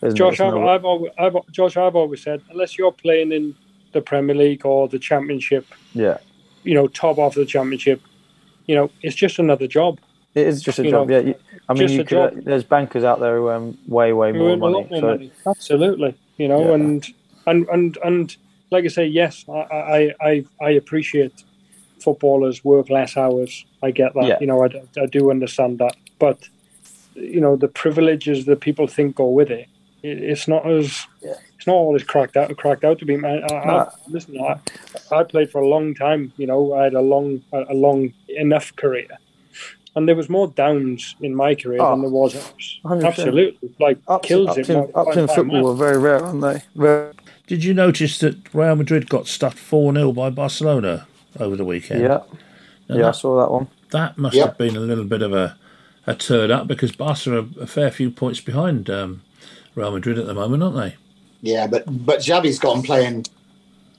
Isn't Josh? I've, no- I've, always, I've, Josh, I've always said, unless you're playing in the Premier League or the Championship, yeah, you know, top off the Championship, you know, it's just another job. it is just a You job. know, yeah, you, I mean, you could, uh, there's bankers out there who earn way way more money. more so money. Absolutely, you know, Yeah. and and and and like I say, yes, I I I, I appreciate footballers work less hours. I get that. Yeah. You know, I, I do understand that, but you know, the privileges that people think go with it, it it's not as Yeah. it's not always cracked out cracked out to be. I, I, No. listen, I, I played for a long time. You know, I had a long a, long enough career. And there was more downs in my career Oh, than there was ups. 100%. Absolutely, like ups, kills ups, it. in, ups in football are very rare, aren't they? Very, Did you notice that Real Madrid got stuffed 4 0 by Barcelona over the weekend? yeah, And yeah, I saw that one. that must Yep. have been a little bit of a, a turn up because Barca are a fair few points behind um, Real Madrid at the moment, aren't they? Yeah, but but Xavi's got him playing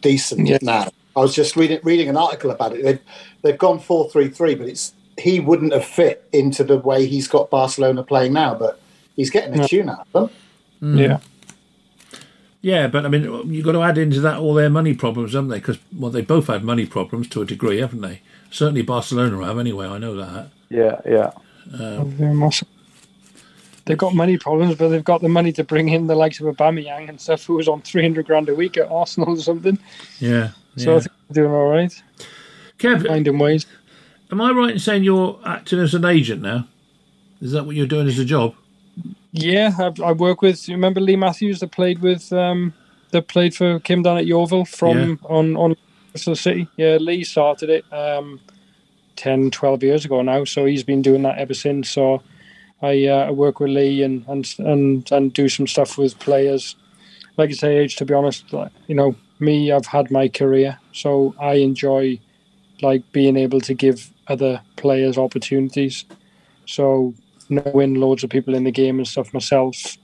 decent Yeah. now. I was just reading reading an article about it. They've they've gone four three three, but it's he wouldn't have fit into the way he's got Barcelona playing now. But he's getting a No. tune out of them. Yeah. Yeah, but I mean, you've got to add into that all their money problems, haven't they? Because, well, they both had money problems to a degree, haven't they? Certainly Barcelona have, anyway, I know that. Yeah, yeah. Um, oh, Very much. They've got money problems, but they've got the money to bring in the likes of Aubameyang and stuff, who was on three hundred grand a week at Arsenal or something. Yeah. So yeah. I think they're doing all right, Kev, finding ways. am I right in saying you're acting as an agent now? Is that what you're doing as a job? Yeah, I, I work with. You remember Lee Matthews that played with um, that played for Kim down at Yeovil from Yeah. on on Bristol City. Yeah, Lee started it um, 10, 12 years ago now, so he's been doing that ever since. So I, uh, I work with Lee and, and and and do some stuff with players. Like I say, age to be honest, like, you know, me, I've had my career, so I enjoy like being able to give other players opportunities. So knowing loads of people in the game and stuff myself,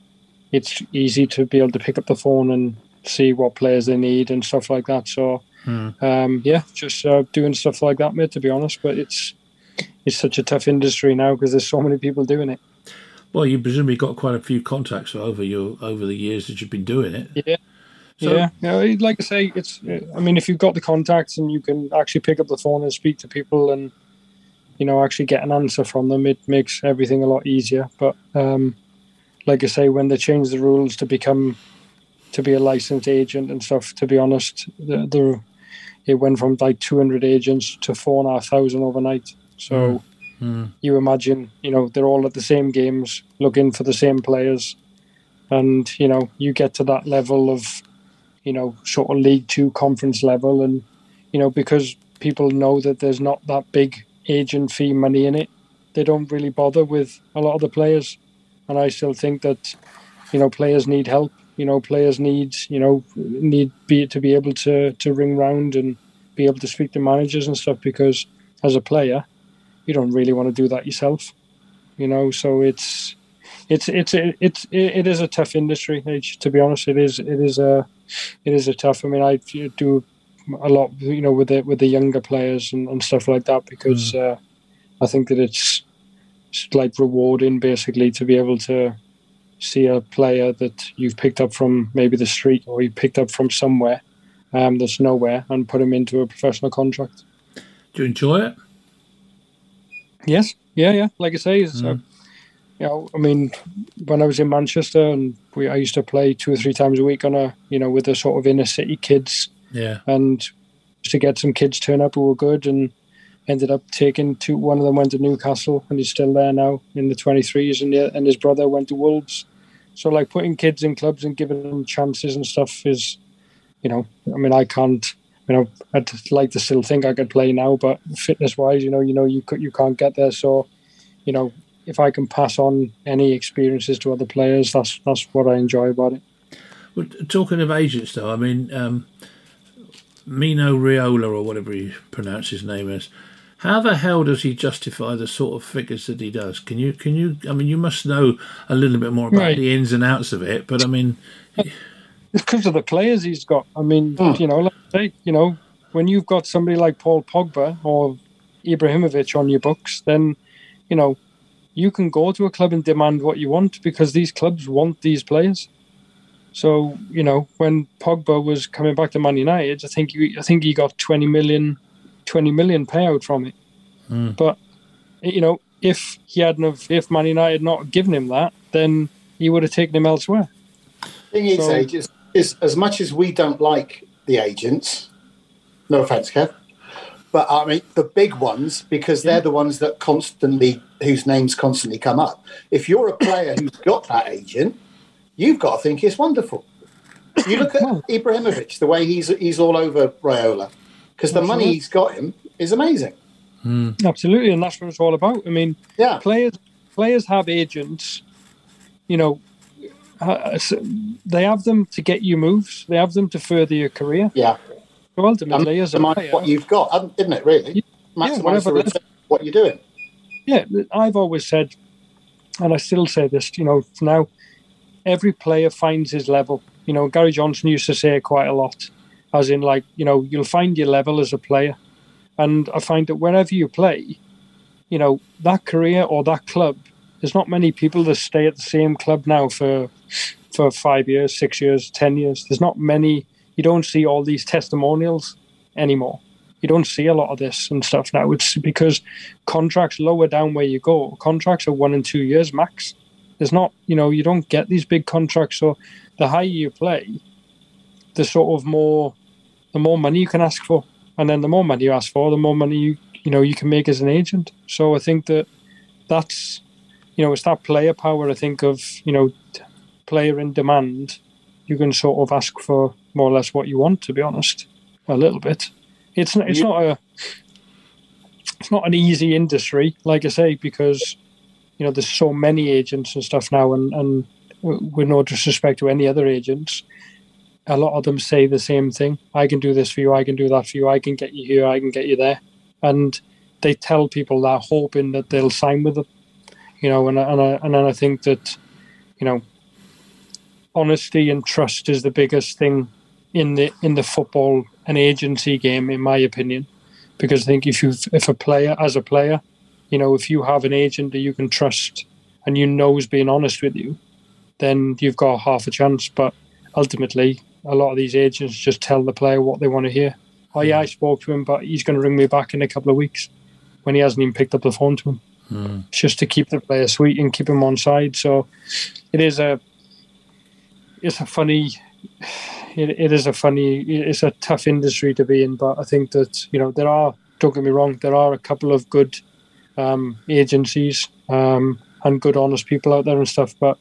it's easy to be able to pick up the phone and see what players they need and stuff like that. So, um, yeah, just uh, doing stuff like that, mate. To be honest, but it's it's such a tough industry now because there's so many people doing it. Well, you presumably got quite a few contacts over your over the years that you've been doing it. Yeah. So- yeah, yeah. Like I say, it's. I mean, if you've got the contacts and you can actually pick up the phone and speak to people and you know actually get an answer from them, it makes everything a lot easier. But um, like I say, when they change the rules to become to be a licensed agent and stuff, to be honest, the, the it went from like 200 agents to four and a half thousand overnight. So you imagine, you know, they're all at the same games, looking for the same players, and you know, you get to that level of, you know, sort of League Two conference level, and you know, because people know that there's not that big agent fee money in it, they don't really bother with a lot of the players, and I still think that, you know, players need help. You know, players need, you know, need be to be able to to ring round and be able to speak to managers and stuff because as a player, you don't really want to do that yourself. You know, so it's it's it's it's it is a tough industry. To be honest, it is it is a it is a tough. I mean, I do a lot, you know, with the with the younger players and, and stuff like that because uh, I think that it's, it's like rewarding basically to be able to see a player that you've picked up from maybe the street or you picked up from somewhere um, that's nowhere and put him into a professional contract. Do you enjoy it? Yes, yeah, yeah. Like I say, uh, you know, I mean, when I was in Manchester and we, I used to play two or three times a week on a, you know, with the sort of inner city kids, Yeah. and to get some kids turn up who were good, and ended up taking two. One of them went to Newcastle, and he's still there now in the twenty threes, and the, and his brother went to Wolves. So like putting kids in clubs and giving them chances and stuff is, you know, I mean, I can't. You know, I'd like to still think I could play now, but fitness wise, you know, you know, you could, you can't get there. So, you know, if I can pass on any experiences to other players, that's that's what I enjoy about it. Well, talking of agents, though, I mean, um, Mino Raiola or whatever he pronounce his name is. How the hell does he justify the sort of figures that he does? Can you, can you? I mean, you must know a little bit more about Right. the ins and outs of it, but I mean, It's because of the players he's got. I mean, hmm. you know, like say, you know, when you've got somebody like Paul Pogba or Ibrahimovic on your books, then, you know, you can go to a club and demand what you want because these clubs want these players. So, you know, when Pogba was coming back to Man United, I think he, I think he got 20 million, 20 million payout from it. Hmm. But, you know, if he hadn't have, if Man United not given him that, then he would have taken him elsewhere. thing is, So- Age, is, is as much as we don't like the agents, no offense, Kev, but I mean the big ones because they're the ones that constantly whose names constantly come up. If you're a player who's got that agent, you've got to think it's wonderful. You look at Ibrahimovic, the way he's he's all over Raiola, because the money he's got him is amazing. Absolutely, and that's what it's all about. I mean, Yeah, players players have agents. You know, uh, they have them to get you moves. They have them to further your career. yeah. So ultimately, as a player, what you've got, hasn't- isn't it? Really, maximise whatever the return what you're doing. yeah, I've always said, and I still say this. You know, now every player finds his level. You know, Gary Johnson used to say it quite a lot, as in like, you know, you'll find your level as a player, and I find that wherever you play, you know, that career or that club, there's not many people that stay at the same club now for for five years, six years, ten years. There's not many. You don't see all these testimonials anymore. You don't see a lot of this and stuff now. It's because contracts lower down where you go. Contracts are one and two years max. There's not, you know, you don't get these big contracts. So the higher you play, the sort of more, the more money you can ask for, and then the more money you ask for, the more money you, you know, you can make as an agent. So I think that that's, you know, it's that player power. I think of, you know, player in demand. You can sort of ask for more or less what you want. To be honest, a little bit. It's it's You- not a it's not an easy industry, like I say, because you know there's so many agents and stuff now, and and with no disrespect to any other agents, a lot of them say the same thing. I can do this for you. I can do that for you. I can get you here. I can get you there, and they tell people that hoping that they'll sign with them. You know, and and I, and I think that you know honesty and trust is the biggest thing in the in the football and agency game, in my opinion because I think if you if a player as a player, you know, if you have an agent that you can trust and you know is being honest with you, then you've got half a chance. But ultimately, a lot of these agents just tell the player what they want to hear. Oh yeah, I spoke to him, but he's going to ring me back in a couple of weeks when he hasn't even picked up the phone to him. Hmm. It's just to keep the player sweet and keep him on side. So it is a it's a funny it, it is a funny it's a tough industry to be in but i think that you know there are don't get me wrong there are a couple of good um, agencies um, and good honest people out there and stuff but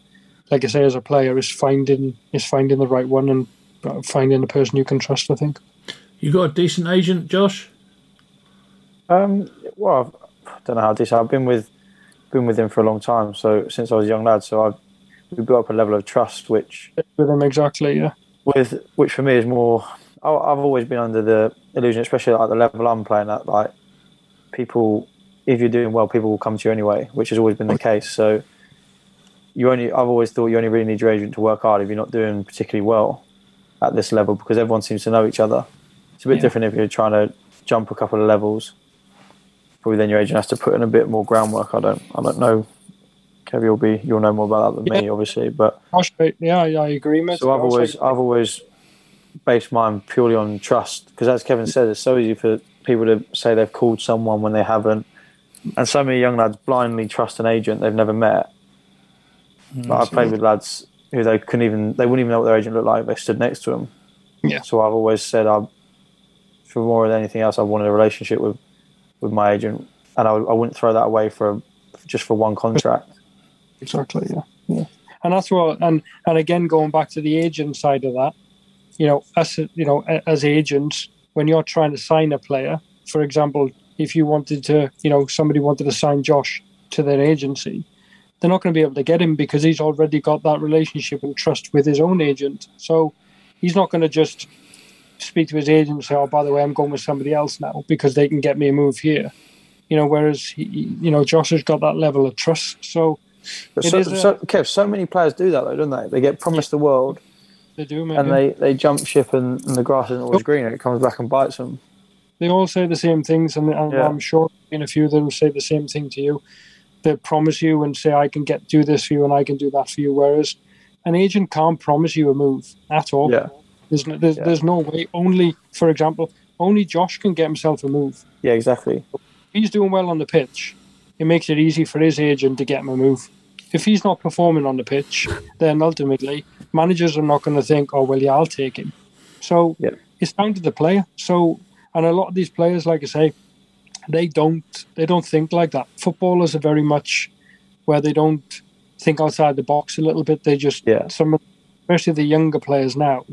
like i say as a player is finding is finding the right one and finding the person you can trust i think You got a decent agent, Josh? Um, well, I don't know how to say. I've been with been with him for a long time. So since I was a young lad, so I've we built up a level of trust, which with him exactly yeah with which for me is more. I- I've always been under the illusion, especially at the level I'm playing at, like people. If you're doing well, people will come to you anyway, which has always been the case. So you only. I've always thought you only really need your agent to work hard if you're not doing particularly well at this level, because everyone seems to know each other. It's a bit Yeah. different if you're trying to jump a couple of levels. Probably then your agent has to put in a bit more groundwork. I don't. I don't know. Kev, you'll be. You'll know more about that than me, obviously, but. Yeah I agree mate. So I've always I've always based mine purely on trust because as Kevin said, it's so easy for people to say they've called someone when they haven't, and so many young lads blindly trust an agent they've never met. Mm, like, I've played with lads who they couldn't even they wouldn't even know what their agent looked like. They stood next to them. Yeah. So I've always said I, for more than anything else, I wanted a relationship with with my agent, and I, I wouldn't throw that away for just for one contract. Exactly. Yeah. Yeah. And that's what. And and again, going back to the agent side of that, you know, as you know, as agents, when you're trying to sign a player, for example, if you wanted to, you know, somebody wanted to sign Josh to their agency, they're not going to be able to get him because he's already got that relationship and trust with his own agent. So he's not going to just speak to his agent and say, "Oh, by the way, I'm going with somebody else now because they can get me a move here." You know, whereas he, you know Josh has got that level of trust, so But so, a- so, Kev, so many players do that though, don't they? They get promised the world. they do. Maybe. and they, they jump ship and, and the grass isn't always oh. green and it comes back and bites them. They all say the same things, and, and Yeah. I'm sure in a few of them will say the same thing to you. They promise you and say, "I can get do this for you, and I can do that for you." Whereas an agent can't promise you a move at all. Yeah, There's no, there's, Yeah. there's no way. Only, for example, only Josh can get himself a move. yeah, exactly. If he's doing well on the pitch, it makes it easy for his agent to get him a move. If he's not performing on the pitch, then ultimately managers are not going to think, "Oh well, yeah, I'll take him." So Yeah. it's down to the player. So, and a lot of these players, like I say, they don't they don't think like that. Footballers are very much where they don't think outside the box a little bit. They just Yeah. some, especially the younger players now,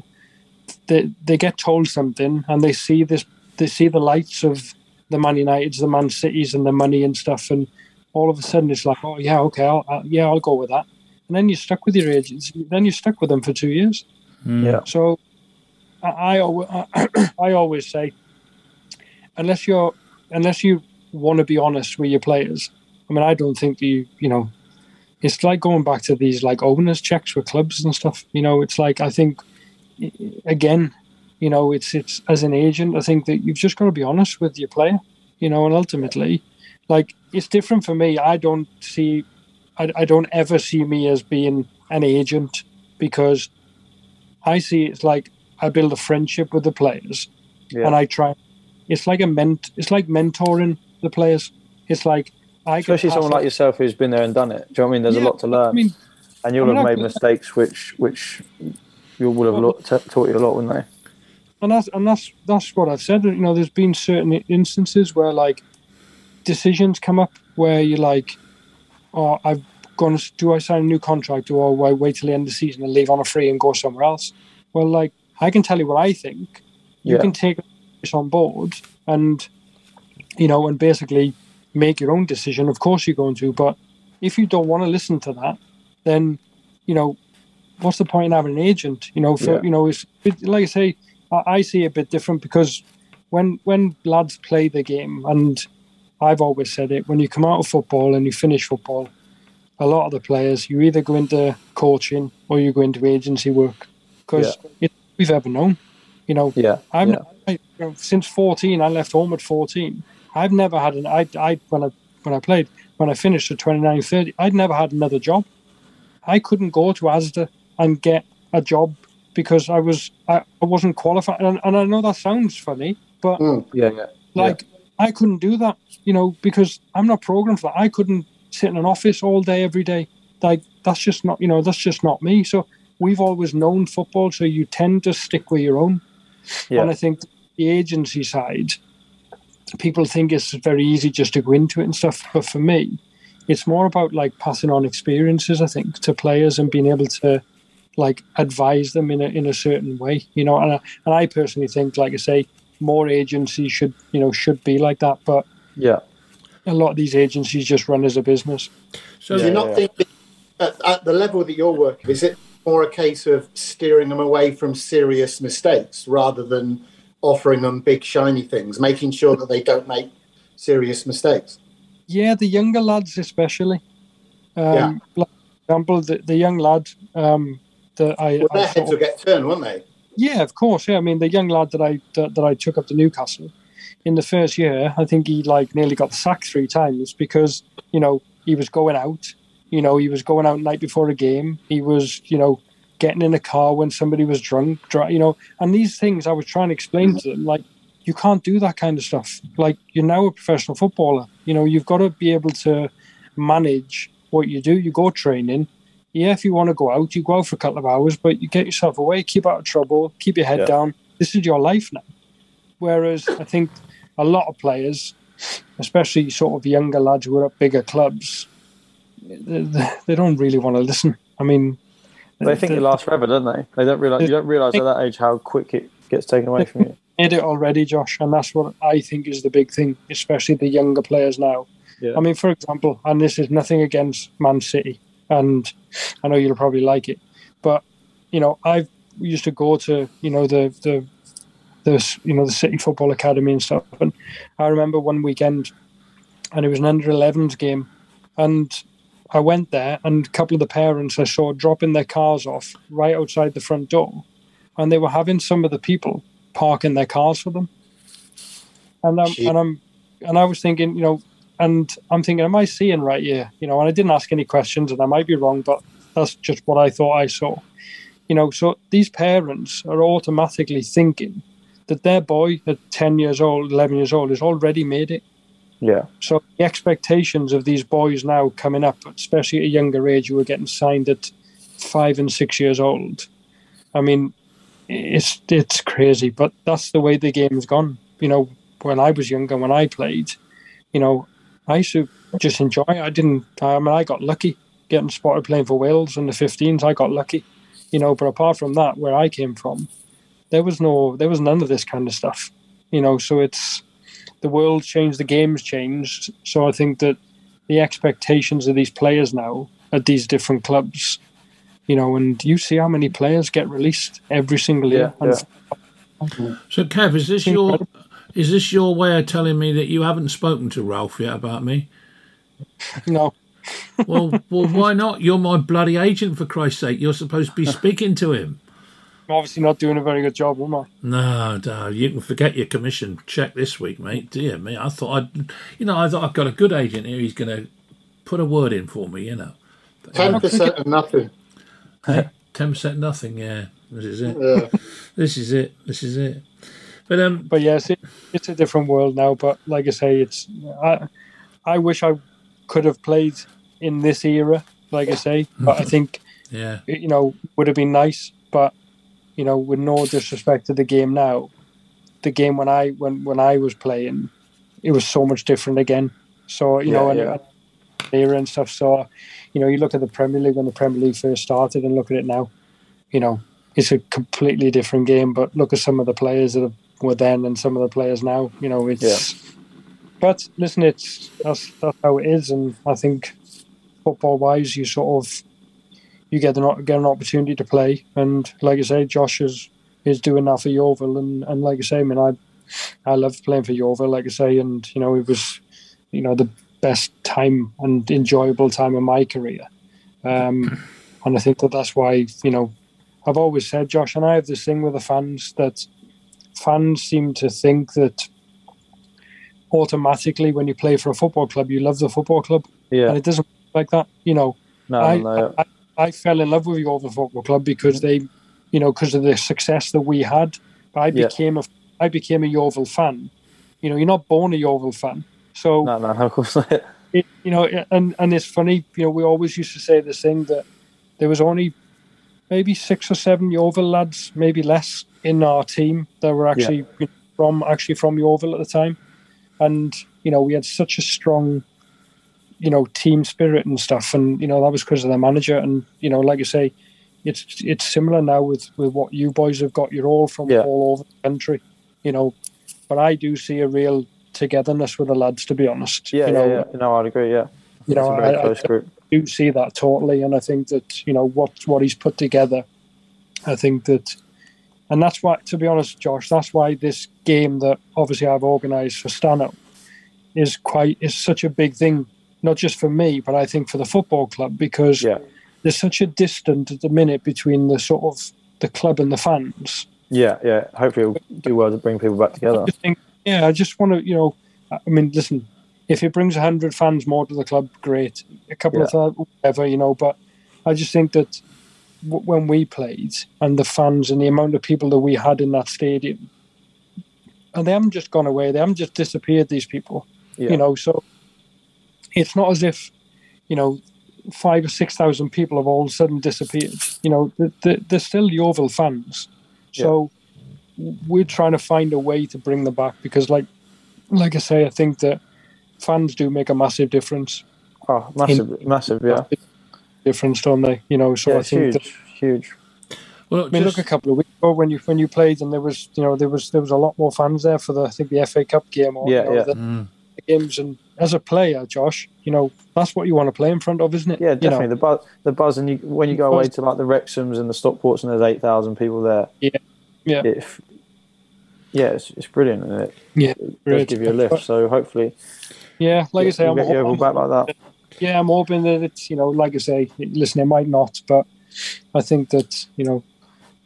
they they get told something and they see this they see the lights of the Man Uniteds, the Man Cities, and the money and stuff, and all of a sudden it's like, oh yeah, okay, I'll, I'll, yeah, I'll go with that. And then you're stuck with your agents. Then you're stuck with them for two years. Hmm. Yeah, So I, I, I always say, unless you're unless you want to be honest with your players, I mean, I don't think you you know, it's like going back to these like owners checks with clubs and stuff. You know, it's like I think again, you know, it's it's as an agent, I think that you've just got to be honest with your player. You know, and ultimately, like it's different for me. I don't see, I, I don't ever see me as being an agent because I see it's like I build a friendship with the players, yeah, and I try. It's like a ment. It's like mentoring the players. It's like I can especially someone on- like yourself who's been there and done it. Do you know what I mean? There's a lot to learn. I mean, and you'll I mean, have made mistakes which which you would have lo- t- taught you a lot, wouldn't they? and that's and that's that's what I've said. You know, there's been certain instances where like decisions come up where you're like, "Oh, I've gone. Do I sign a new contract, or I wait till the end of the season and leave on a free and go somewhere else?" Well, like I can tell you what I think. You Yeah. can take on board and you know, and basically make your own decision. Of course, you're going to, but if you don't want to listen to that, then you know, what's the point in having an agent? You know, for Yeah. you know, it's it, like I say, I, I see it a bit different because when when lads play the game, and I've always said it, when you come out of football and you finish football, a lot of the players you either go into coaching or you go into agency work because it's we've ever known. You know, Yeah, I've yeah. I, since fourteen. I left home at fourteen. I've never had an. I, I when I when I played when I finished at 29, 30, I'd never had another job. I couldn't go to ASDA and get a job because I was I, I wasn't qualified. And, and I know that sounds funny, but Mm. yeah, yeah. like I couldn't do that, you know, because I'm not programmed for that. I couldn't sit in an office all day every day. Like that's just not, you know, that's just not me. So we've always known football, so you tend to stick with your own. Yeah. And I think the agency side, people think it's very easy just to go into it and stuff. But for me, it's more about like passing on experiences, I think, to players and being able to like advise them in a in a certain way. You know, and I, and I personally think, like I say, more agencies should you know should be like that. But Yeah, a lot of these agencies just run as a business. So Do you not yeah. think that at, at the level that you're working, is it more a case of steering them away from serious mistakes rather than offering them big shiny things, making sure that they don't make serious mistakes? Yeah, the younger lads especially. Um, Yeah. Like, for example, the, the young lad um, that I, Well, their sort heads of- will get turned, won't they? Yeah, of course. Yeah, I mean the young lad that I that, that I took up to Newcastle in the first year, I think he like nearly got sacked three times because you know he was going out. You know, he was going out night before a game. He was you know getting in a car when somebody was drunk. You know, and these things I was trying to explain to them like you can't do that kind of stuff. Like you're now a professional footballer. You know, you've got to be able to manage what you do. You go training yeah, if you want to go out, you go out for a couple of hours, but you get yourself away, keep out of trouble, keep your head Yeah. down. This is your life now. Whereas I think a lot of players, especially sort of younger lads who are at bigger clubs, they- they don't really want to listen. I mean, they think it lasts forever, don't they? They don't realize. You don't realize at that age how quick it gets taken away from you. did it already, Josh, and that's what I think is the big thing, especially the younger players now. Yeah. I mean, for example, and this is nothing against Man City, and I know you'll probably like it, but you know, I used to go to you know the the the you know the City Football Academy and stuff, and I remember one weekend, and it was an under 11s game, and I went there, and a couple of the parents I saw dropping their cars off right outside the front door, and they were having some of the people parking their cars for them. And I'm, Gee. and I'm and I was thinking, you know, and I'm thinking, am I seeing right here? You know, and I didn't ask any questions, and I might be wrong, but that's just what I thought I saw. You know, so these parents are automatically thinking that their boy at 10 years old, 11 years old, has already made it. Yeah, So the expectations of these boys now coming up, especially at a younger age, who are getting signed at five and six years old. I mean, it's it's crazy, but that's the way the game's gone. You know, when I was younger, when I played, you know, I used to just enjoy. it. I didn't. I mean, I got lucky getting spotted playing for Wales in the 15s. I got lucky, you know. But apart from that, where I came from, there was no, there was none of this kind of stuff. You know, so it's the world changed, the game's changed. So I think that the expectations of these players now at these different clubs, you know, and you see how many players get released every single year. Yeah, And So, Kev, is this your is this your way of telling me that you haven't spoken to Ralph yet about me? no, Well, well, why not? You're my bloody agent, for Christ's sake. You're supposed to be speaking to him. I'm obviously not doing a very good job, am I? No, no, you can forget your commission check this week, mate. Dear me, I thought I'd, you know, I thought I've got a good agent here. He's going to put a word in for me, you know. Ten percent of nothing. Ten percent nothing. Yeah, this is it. Yeah. This is it. This is it. But um, But yes, it, it's a different world now. But like I say, it's I, I wish I could have played in this era. Like I say, but I think Yeah. you know, would have been nice, but you know, with no disrespect to the game now, the game when I when when I was playing, it was so much different again. So you know, Yeah, and, era and stuff. So you know, you look at the Premier League when the Premier League first started, and look at it now. You know, it's a completely different game. But look at some of the players that were then and some of the players now. You know, it's. But listen, it's that's that's how it is, and I think football wise, you sort of you get an get an opportunity to play, and like I say, Josh is is doing that for Yeovil, and, and like I say, I mean, I I loved playing for Yeovil, like I say, and you know, it was you know the best time and enjoyable time of my career, um, and I think that that's why you know I've always said, Josh, and I have this thing with the fans that fans seem to think that automatically when you play for a football club, you love the football club, Yeah. and it doesn't work like that, you know. No, I, no. I, I fell in love with Yeovil Football Club because they, you know, because of the success that we had. But I Yeah. became a, I became a Yeovil fan. You know, you're not born a Yeovil fan, so No, no, of course not. it, you know, and and it's funny. You know, we always used to say this thing that there was only maybe six or seven Yeovil lads, maybe less, in our team that were actually you know, from actually from Yeovil at the time, and you know, we had such a strong, you know, team spirit and stuff, and you know that was because of the manager, and you know, like you say, it's it's similar now with with what you boys have got. You're all from Yeah. all over the country, you know, but I do see a real togetherness with the lads, to be honest. Yeah, you yeah, know, yeah. No, I'd agree. Yeah, you know, I- I- do see that totally, and I think that you know what what he's put together. I think that, and that's why, to be honest, Josh, that's why this game that obviously I've organised for Stano is quite is such a big thing, not just for me, but I think for the football club because Yeah, there's such a distance at the minute between the sort of the club and the fans. yeah, yeah. Hopefully, it'll do well to bring people back together. I think, yeah, I just want to, you know, I mean, listen, if it brings hundred fans more to the club, great. A couple of thousand, whatever, you know. But I just think that w- when we played and the fans and the amount of people that we had in that stadium, and they haven't just gone away, they haven't just disappeared. These people, Yeah, you know, so it's not as if, you know. Five or six thousand people have all of a sudden disappeared. You know, th- th- they're still Yeovil fans, so we're trying to find a way to bring them back because, like, like I say, I think that fans do make a massive difference. oh, massive, massive. Yeah, difference, don't they? You know, so yeah, I think huge, that huge. Well, I mean, just, look a couple of weeks ago when you when you played, and there was you know there was there was a lot more fans there for the I think the FA Cup game or Yeah, you know, yeah. The, Mm. The games. And as a player, Josh, you know that's what you want to play in front of, isn't it? Yeah, You know, definitely. The buzz, the buzz, and you when you go away to like the Wrexhams and the Stockports, and there's eight thousand people there. Yeah. Yeah. It, yeah, it's, it's brilliant, and it, Yeah, it does give you a lift. So hopefully, yeah, like I say, I'm get hoping, back like that. yeah, I'm hoping that it's you know, like I say, listen, it might not, but I think that you know.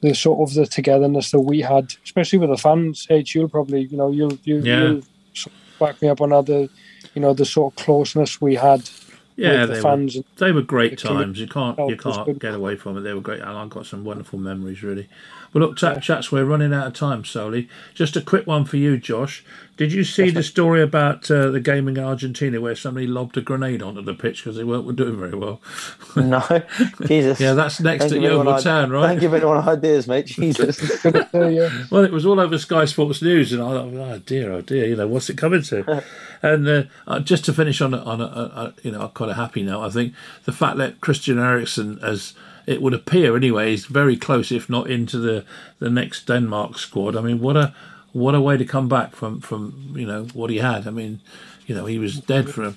The sort of the togetherness that we had, especially with the fans, H, you'll probably, you know, you'll you, Yeah. you'll sort of back me up on other, you know, the sort of closeness we had yeah, with they the were, they were great the times. You can't you can't get away from it. They were great, and I've got some wonderful memories, really. Well, look, chat, chats, we're running out of time, Soli. Just a quick one for you, Josh. Did you see the story about uh, the game in Argentina where somebody lobbed a grenade onto the pitch because they weren't doing very well? No, Jesus. Yeah, that's next Don't anyone Yeovil Town, right? Don't give anyone ideas, mate. Jesus. Well, it was all over Sky Sports News, and I thought, oh dear, oh dear, you know, what's it coming to? and uh, uh, just to finish on a, on a, a, you know quite a happy note, I think the fact that Christian Eriksen, as it would appear anyway, is very close, if not into the the next Denmark squad. I mean, what a what a way to come back from from you know what he had. I mean, you know, he was dead for a,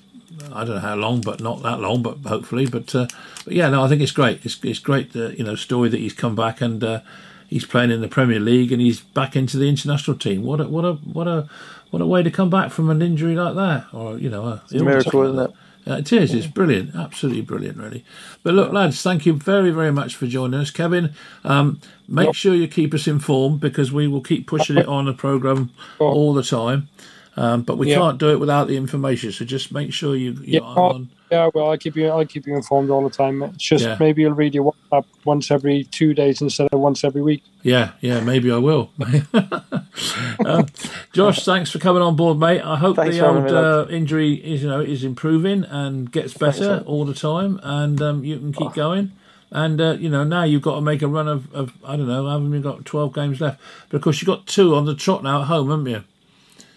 I don't know how long, but not that long, but hopefully. But, uh, but yeah, no, I think it's great. It's it's great, the you know, story that he's come back and uh, he's playing in the Premier League and he's back into the international team. What a what a what a what a way to come back from an injury like that, or you know, a, It's a miracle, isn't it? Uh, it is. It's brilliant. Absolutely brilliant, really. But look, lads, thank you very, very much for joining us. Kevin, um, make sure you keep us informed because we will keep pushing it on the programme all the time. Um, but we Yeah. can't do it without the information. So just make sure you, Yeah, you're on. yeah, well, I'll keep you. I'll keep you informed all the time. It's just Yeah. maybe you'll read your WhatsApp once every two days instead of once every week. Yeah, yeah, maybe I will. um, Josh, thanks for coming on board, mate. I hope Thanks the old uh, injury is, you know, is improving and gets better mate. all the time, and um, you can keep going. And uh, you know now you've got to make a run of, of I don't know, haven't you got twelve games left? But of course you've got two on the trot now at home, haven't you?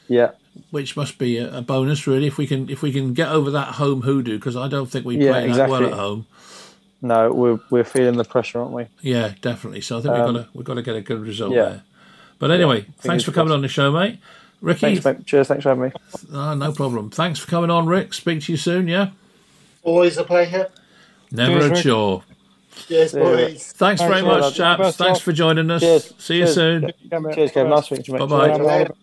Yeah, Which must be a, a bonus, really, if we can if we can get over that home hoodoo because I don't think we Yeah, play that well at home. no, we're we're feeling the pressure, aren't we? Yeah, definitely. So I think we've got to we've got to get a good result Um, yeah. there. But anyway, thanks for coming crossed. on the show, mate. Ricky, Thanks, mate. Cheers. Thanks for having me. Ah, no problem. Thanks for coming on, Rick. Speak to you soon. Yeah, Always a pleasure. never Cheers, a Rick. chore. Yes, boys. Thanks very much, lad. chaps. Thanks for joining us. Cheers. See you soon. Cheers, Kevin. Nice speaking to you, mate. Bye-bye. Cheers. Later.